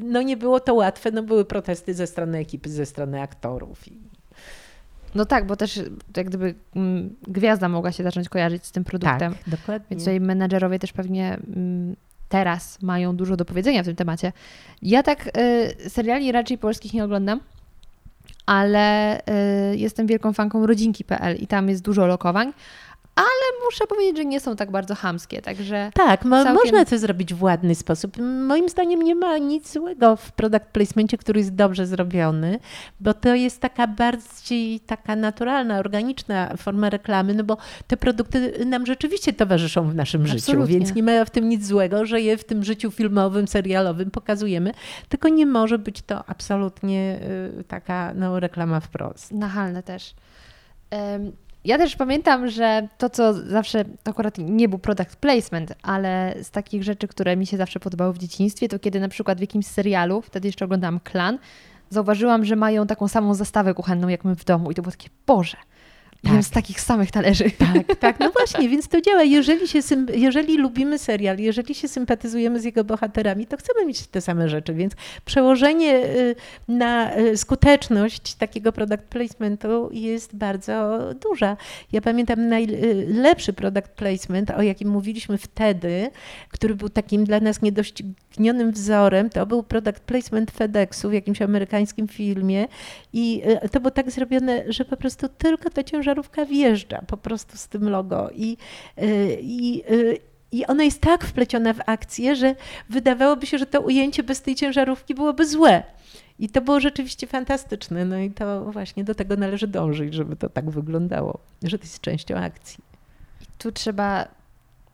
no nie było to łatwe, no były protesty ze strony ekipy, ze strony aktorów. No tak, bo też jak gdyby mm, gwiazda mogła się zacząć kojarzyć z tym produktem. Tak, dokładnie. Więc tutaj menedżerowie też pewnie mm, teraz mają dużo do powiedzenia w tym temacie. Ja tak seriali raczej polskich nie oglądam, ale y, jestem wielką fanką rodzinki.pl i tam jest dużo lokowań, ale muszę powiedzieć, że nie są tak bardzo hamskie, także... Tak, mo całkiem... można to zrobić w ładny sposób. Moim zdaniem nie ma nic złego w product placementie, który jest dobrze zrobiony, bo to jest taka bardziej taka naturalna, organiczna forma reklamy, no bo te produkty nam rzeczywiście towarzyszą w naszym Absolutnie. życiu, więc nie ma w tym nic złego, że je w tym życiu filmowym, serialowym pokazujemy, tylko nie może być to absolutnie y, taka no, reklama wprost. Nachalne też. Ja też pamiętam, że to, co zawsze, to akurat nie był product placement, ale z takich rzeczy, które mi się zawsze podobały w dzieciństwie, to kiedy na przykład w jakimś serialu, wtedy jeszcze oglądałam Klan, zauważyłam, że mają taką samą zastawę kuchenną jak my w domu i to było takie, Boże, tak. z takich samych talerzy. [laughs] Tak, tak, no właśnie, więc to działa. Jeżeli, się, jeżeli lubimy serial, jeżeli się sympatyzujemy z jego bohaterami, to chcemy mieć te same rzeczy, więc przełożenie y, na y, skuteczność takiego product placementu jest bardzo duża. Ja pamiętam najlepszy product placement, o jakim mówiliśmy wtedy, który był takim dla nas wzorem, to był product placement FedExu w jakimś amerykańskim filmie i y, to było tak zrobione, że po prostu tylko ta ciężarówka wjeżdża po prostu z tym logo i, y, i, y, i ona jest tak wpleciona w akcję, że wydawałoby się, że to ujęcie bez tej ciężarówki byłoby złe. I to było rzeczywiście fantastyczne. No i to właśnie do tego należy dążyć, żeby to tak wyglądało, że to jest częścią akcji. Tu trzeba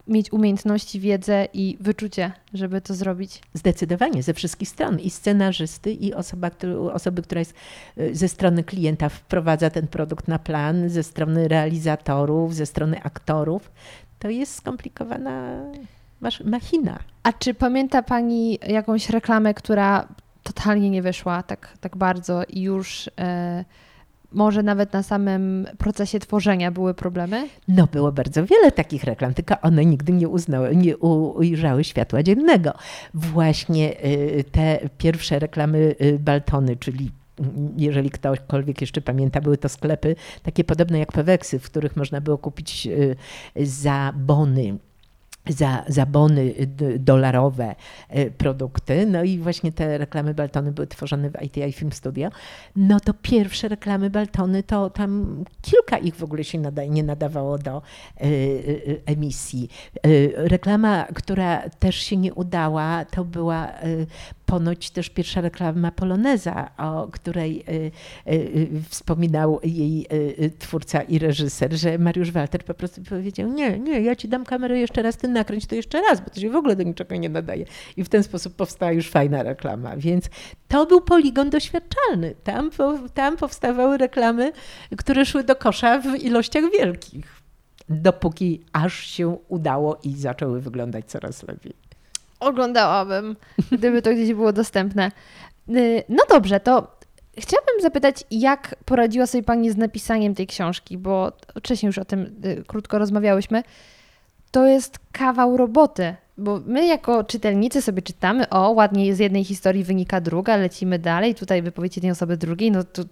mieć umiejętności, wiedzę i wyczucie, żeby to zrobić. Zdecydowanie, ze wszystkich stron. I scenarzysty, i osoba, osoby, która jest y, ze strony klienta, wprowadza ten produkt na plan, ze strony realizatorów, ze strony aktorów. To jest skomplikowana machina. A czy pamięta Pani jakąś reklamę, która totalnie nie wyszła tak, tak bardzo i już... Yy może nawet na samym procesie tworzenia były problemy? No było bardzo wiele takich reklam, tylko one nigdy nie uznały, nie ujrzały światła dziennego. Właśnie y, te pierwsze reklamy y, Baltony, czyli mm, jeżeli ktokolwiek jeszcze pamięta, były to sklepy takie podobne jak Peweksy, w których można było kupić y, za bony za, za bony dolarowe e, produkty. No i właśnie te reklamy Baltony były tworzone w ITI Film Studio. No to pierwsze reklamy Baltony, to tam kilka ich w ogóle się nie nadawało do y, y, emisji. Y, reklama, która też się nie udała, to była ponoć też pierwsza reklama Poloneza, o której y, y, y, wspominał jej twórca i reżyser, że Mariusz Walter po prostu powiedział, nie, nie, ja ci dam kamerę jeszcze raz, ty nakręć to jeszcze raz, bo to się w ogóle do niczego nie nadaje. I w ten sposób powstała już fajna reklama. Więc to był poligon doświadczalny. Tam, tam powstawały reklamy, które szły do kosza w ilościach wielkich dopóki aż się udało i zaczęły wyglądać coraz lepiej oglądałabym, gdyby to gdzieś było dostępne. Y, no dobrze, to chciałabym zapytać, jak poradziła sobie Pani z napisaniem tej książki, bo wcześniej już o tym y, krótko rozmawiałyśmy. To jest kawał roboty, bo my jako czytelnicy sobie czytamy, o ładnie z jednej historii wynika druga, lecimy dalej, tutaj wypowiedź jednej osoby drugiej, no to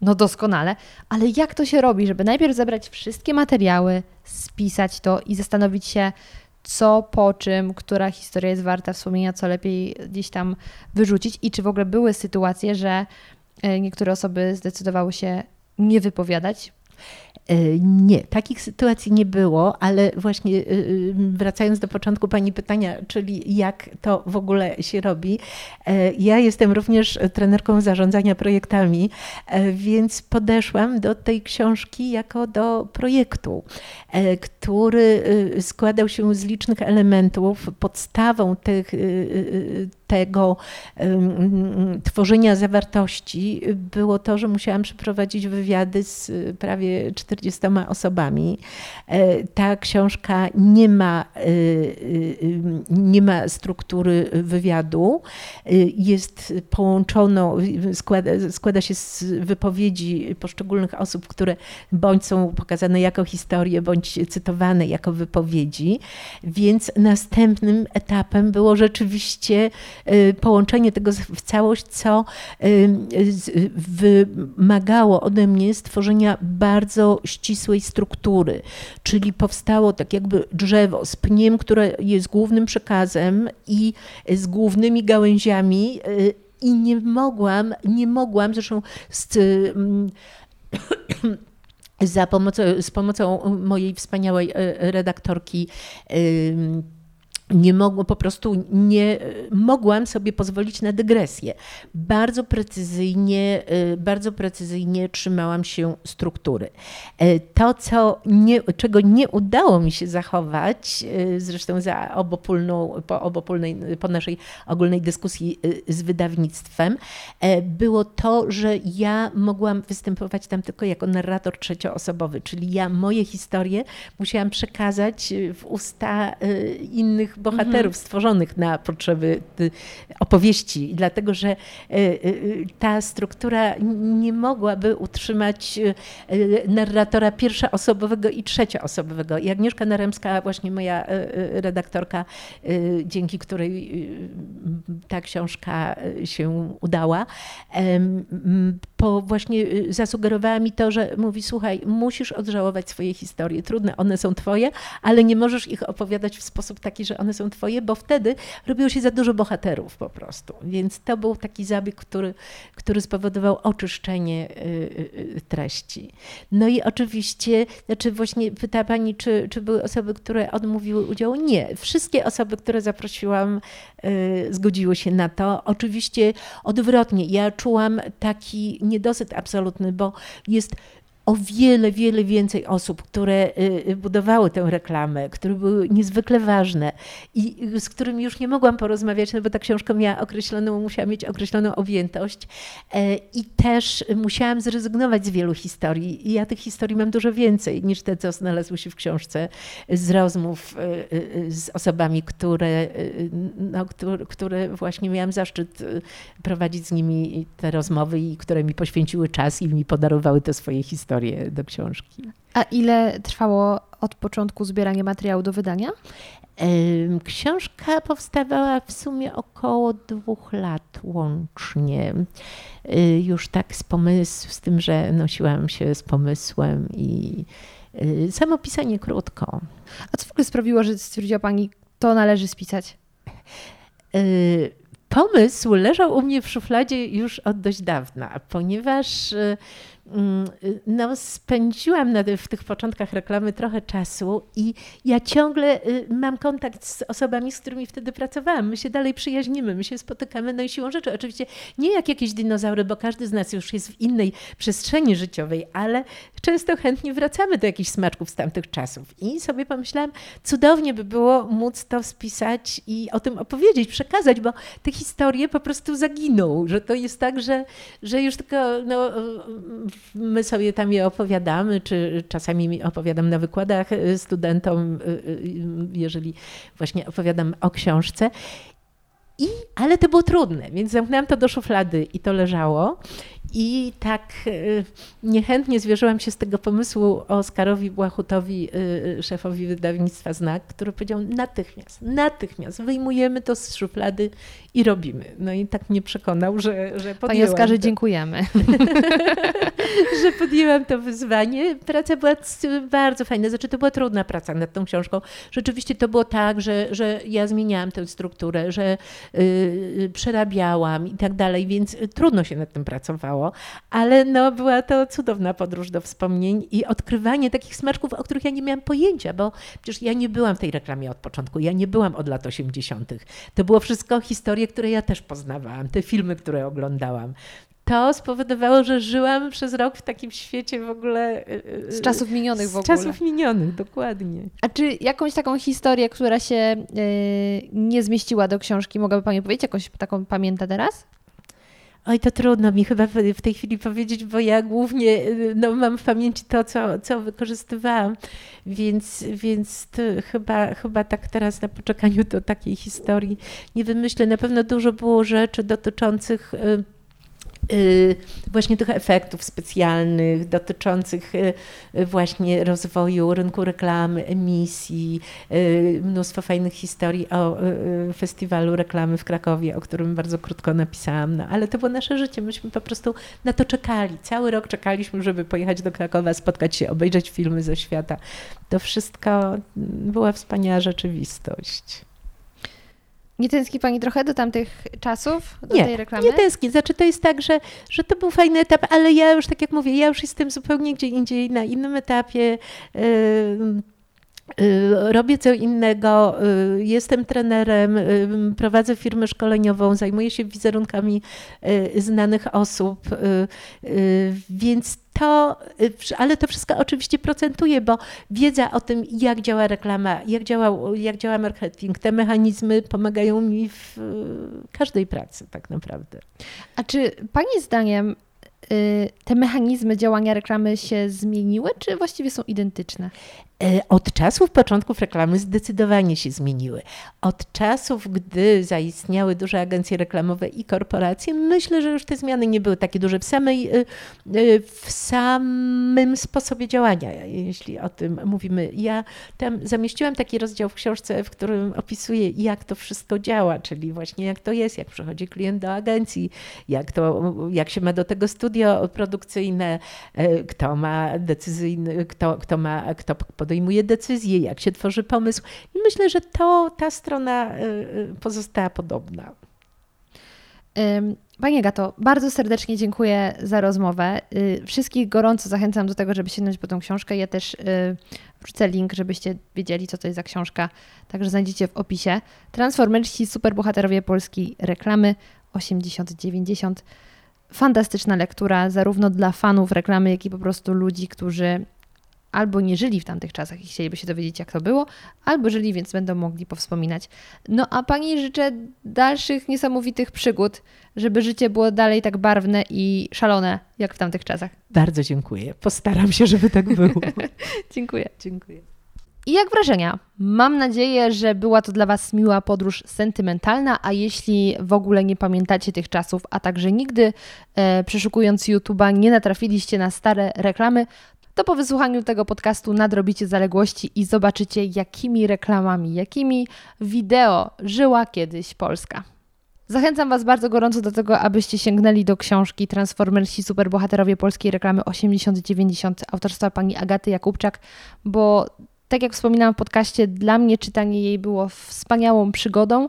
no doskonale, ale jak to się robi, żeby najpierw zebrać wszystkie materiały, spisać to i zastanowić się, co, po czym, która historia jest warta wspomnienia, co lepiej gdzieś tam wyrzucić i czy w ogóle były sytuacje, że e, niektóre osoby zdecydowały się nie wypowiadać, nie, takich sytuacji nie było, ale właśnie e, e, wracając do początku Pani pytania, czyli jak to w ogóle się robi. Ja jestem również trenerką zarządzania projektami, więc podeszłam do tej książki jako do projektu, który składał się z licznych elementów. Podstawą tych tego tworzenia zawartości było to, że musiałam przeprowadzić wywiady z prawie 40 osobami. Ta książka nie ma, nie ma struktury wywiadu. Jest połączono, składa, składa się z wypowiedzi poszczególnych osób, które bądź są pokazane jako historie, bądź cytowane jako wypowiedzi. Więc następnym etapem było rzeczywiście y, połączenie tego w całość, co y, wymagało ode mnie stworzenia bardzo ścisłej struktury, czyli powstało tak jakby drzewo z pniem, które jest głównym przekazem i z głównymi gałęziami y, i nie mogłam, nie mogłam, zresztą z, za pomocą, z pomocą mojej wspaniałej redaktorki nie mogło, po prostu nie mogłam sobie pozwolić na dygresję. Bardzo precyzyjnie, y, bardzo precyzyjnie trzymałam się struktury. E, to, co nie, czego nie udało mi się zachować, y, zresztą za obopólną, po, obopólnej, po naszej ogólnej dyskusji y, z wydawnictwem, było to, że ja mogłam występować tam tylko jako narrator trzecioosobowy, czyli ja moje historie musiałam przekazać w usta innych bohaterów stworzonych na potrzeby y, opowieści, dlatego że y, y, ta struktura nie mogłaby utrzymać narratora pierwszoosobowego i trzecioosobowego. I Agnieszka Naremska, właśnie moja redaktorka, dzięki której ta książka się udała, po właśnie zasugerowała mi to, że mówi, słuchaj, musisz odżałować swoje historie. Trudne, one są twoje, ale nie możesz ich opowiadać w sposób taki, że one są twoje, bo wtedy robiło się za dużo bohaterów po prostu. Więc to był taki zabieg, który, który spowodował oczyszczenie y, y, y, treści. No i oczywiście, znaczy właśnie pyta pani, czy, czy były osoby, które odmówiły udziału? Nie. Wszystkie osoby, które zaprosiłam, zgodziły się na to. Oczywiście odwrotnie. Ja czułam taki niedosyt absolutny, bo jest o wiele, wiele więcej osób, które y, y, budowały tę reklamę, które były niezwykle ważne i z którymi już nie mogłam porozmawiać, no bo ta książka miała określoną, musiała mieć określoną objętość e, i też musiałam zrezygnować z wielu historii. I ja tych historii mam dużo więcej niż te, co znalazły się w książce z rozmów y, z osobami, które, no, które, które właśnie miałam zaszczyt prowadzić z nimi te rozmowy i które mi poświęciły czas i mi podarowały te swoje historie historię do książki. A ile trwało od początku zbieranie materiału do wydania? Książka powstawała w sumie około dwóch lat łącznie. Y, już tak z pomysłem, z tym, że nosiłam się z pomysłem i y, samo pisanie krótko. A co w ogóle sprawiło, że stwierdziła Pani, to należy spisać? Y, pomysł leżał u mnie w szufladzie już od dość dawna, ponieważ no, spędziłam na, w tych początkach reklamy trochę czasu i ja ciągle y, mam kontakt z osobami, z którymi wtedy pracowałam. My się dalej przyjaźnimy, my się spotykamy, no i siłą rzeczy. Oczywiście nie jak jakieś dinozaury, bo każdy z nas już jest w innej przestrzeni życiowej, ale często chętnie wracamy do jakichś smaczków z tamtych czasów. I sobie pomyślałam, cudownie by było móc to spisać i o tym opowiedzieć, przekazać, bo te historie po prostu zaginą, że to jest tak, że, że już tylko no, my sobie tam je opowiadamy, czy czasami opowiadam na wykładach y, studentom, y, y, jeżeli właśnie opowiadam o książce. I, ale to było trudne, więc zamknęłam to do szuflady i to leżało. I tak y, niechętnie zwierzyłam się z tego pomysłu Oskarowi Błachutowi, y, szefowi wydawnictwa Znak, który powiedział natychmiast, natychmiast wyjmujemy to z szuflady i robimy. No i tak mnie przekonał, że, że podjęłam Panie Oskarze, to. dziękujemy. [laughs] że podjęłam to wyzwanie. Praca była bardzo fajna, znaczy to była trudna praca nad tą książką. Rzeczywiście to było tak, że, że ja zmieniałam tę strukturę, że yy, przerabiałam i tak dalej, więc trudno się nad tym pracowało ale no, była to cudowna podróż do wspomnień i odkrywanie takich smaczków, o których ja nie miałam pojęcia, bo przecież ja nie byłam w tej reklamie od początku, ja nie byłam od lat 80. To było wszystko historie, które ja też poznawałam, te filmy, które oglądałam to spowodowało, że żyłam przez rok w takim świecie w ogóle. Y, y, z czasów minionych w ogóle. Z czasów minionych, dokładnie. A czy jakąś taką historię, która się yy, nie zmieściła do książki, mogłaby Pani powiedzieć? Jakąś taką pamięta teraz? Oj, to trudno mi chyba w tej chwili powiedzieć, bo ja głównie y, no, mam w pamięci to, co, co wykorzystywałam, więc, więc chyba, chyba tak teraz na poczekaniu do takiej historii nie wymyślę. Na pewno dużo było rzeczy dotyczących Y, właśnie tych efektów specjalnych dotyczących y, właśnie rozwoju rynku reklamy, emisji, y, mnóstwo fajnych historii o festiwalu reklamy w Krakowie, o którym bardzo krótko napisałam, no, ale to było nasze życie, myśmy po prostu na to czekali. Cały rok czekaliśmy, żeby pojechać do Krakowa, spotkać się, obejrzeć filmy ze świata. To wszystko była wspaniała rzeczywistość. Nie tęskni Pani trochę do tamtych czasów, do nie, tej reklamy? Nie tęsknię. Znaczy to jest tak, że, że to był fajny etap, ale ja już, tak jak mówię, ja już jestem zupełnie gdzie indziej, na innym etapie. Yy, Robię co innego, y, jestem trenerem, y, prowadzę firmę szkoleniową, zajmuję się wizerunkami y, znanych osób, więc to, ale to wszystko oczywiście procentuje, bo wiedza o tym, jak działa reklama, jak działa, jak działa marketing, te mechanizmy pomagają mi w każdej pracy tak naprawdę. A czy Pani zdaniem te mechanizmy działania reklamy się zmieniły, czy właściwie są identyczne? E, od czasów początków reklamy zdecydowanie się zmieniły. Od czasów, gdy zaistniały duże agencje reklamowe i korporacje, myślę, że już te zmiany nie były takie duże w, samej, e, w samym sposobie działania, jeśli o tym mówimy. Ja tam zamieściłam taki rozdział w książce, w którym opisuję, jak to wszystko działa, czyli właśnie jak to jest, jak przychodzi klient do agencji, jak, to, jak się ma do tego studio produkcyjne, kto ma decyzyjny, kto, kto ma, kto podejmuje decyzje, jak się tworzy pomysł. I myślę, że to ta strona y, y, pozostała podobna. Panie Gato, bardzo serdecznie dziękuję za rozmowę. Y, wszystkich gorąco zachęcam do tego, żeby sięgnąć po tą książkę. Ja też wrzucę link, żebyście wiedzieli, co to jest za książka. Także znajdziecie w opisie. Transformerci, superbohaterowie polskiej reklamy 80-90. Fantastyczna lektura, zarówno dla fanów reklamy, jak i po prostu ludzi, którzy albo nie żyli w tamtych czasach i chcieliby się dowiedzieć, jak to było, albo żyli, więc będą mogli powspominać. No a Pani życzę dalszych niesamowitych przygód, żeby życie było dalej tak barwne i szalone, jak w tamtych czasach. Bardzo dziękuję. Postaram się, żeby tak było. [laughs] [laughs] dziękuję. Dziękuję. I jak wrażenia? Mam nadzieję, że była to dla Was miła podróż sentymentalna, a jeśli w ogóle nie pamiętacie tych czasów, a także nigdy e, przeszukując YouTube'a nie natrafiliście na stare reklamy, to po wysłuchaniu tego podcastu nadrobicie zaległości i zobaczycie, jakimi reklamami, jakimi wideo żyła kiedyś Polska. Zachęcam Was bardzo gorąco do tego, abyście sięgnęli do książki Transformersi Superbohaterowie Polskiej Reklamy 80-90 autorstwa pani Agaty Jakubczak, bo tak jak wspominałam w podcaście, dla mnie czytanie jej było wspaniałą przygodą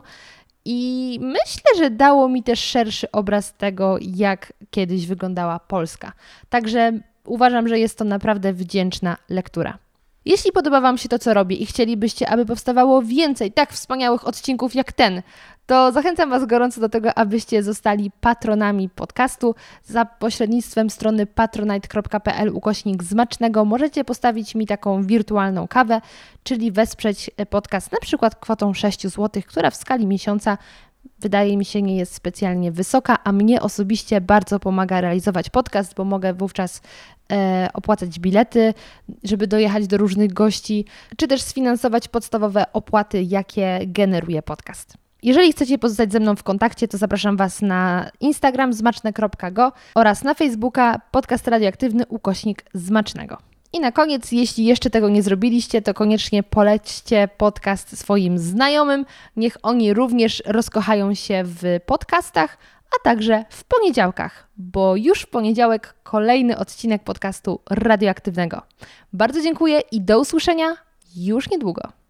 i myślę, że dało mi też szerszy obraz tego, jak kiedyś wyglądała Polska. Także uważam, że jest to naprawdę wdzięczna lektura. Jeśli podoba Wam się to, co robię i chcielibyście, aby powstawało więcej tak wspaniałych odcinków jak ten, to zachęcam Was gorąco do tego, abyście zostali patronami podcastu. Za pośrednictwem strony patronite.pl ukośnik zmacznego możecie postawić mi taką wirtualną kawę, czyli wesprzeć podcast na przykład kwotą 6 zł, która w skali miesiąca wydaje mi się nie jest specjalnie wysoka, a mnie osobiście bardzo pomaga realizować podcast, bo mogę wówczas e, opłacać bilety, żeby dojechać do różnych gości, czy też sfinansować podstawowe opłaty, jakie generuje podcast. Jeżeli chcecie pozostać ze mną w kontakcie, to zapraszam Was na Instagram zmaczne.go oraz na Facebooka podcast radioaktywny ukośnik zmacznego. I na koniec, jeśli jeszcze tego nie zrobiliście, to koniecznie polećcie podcast swoim znajomym. Niech oni również rozkochają się w podcastach, a także w poniedziałkach, bo już w poniedziałek kolejny odcinek podcastu radioaktywnego. Bardzo dziękuję i do usłyszenia już niedługo.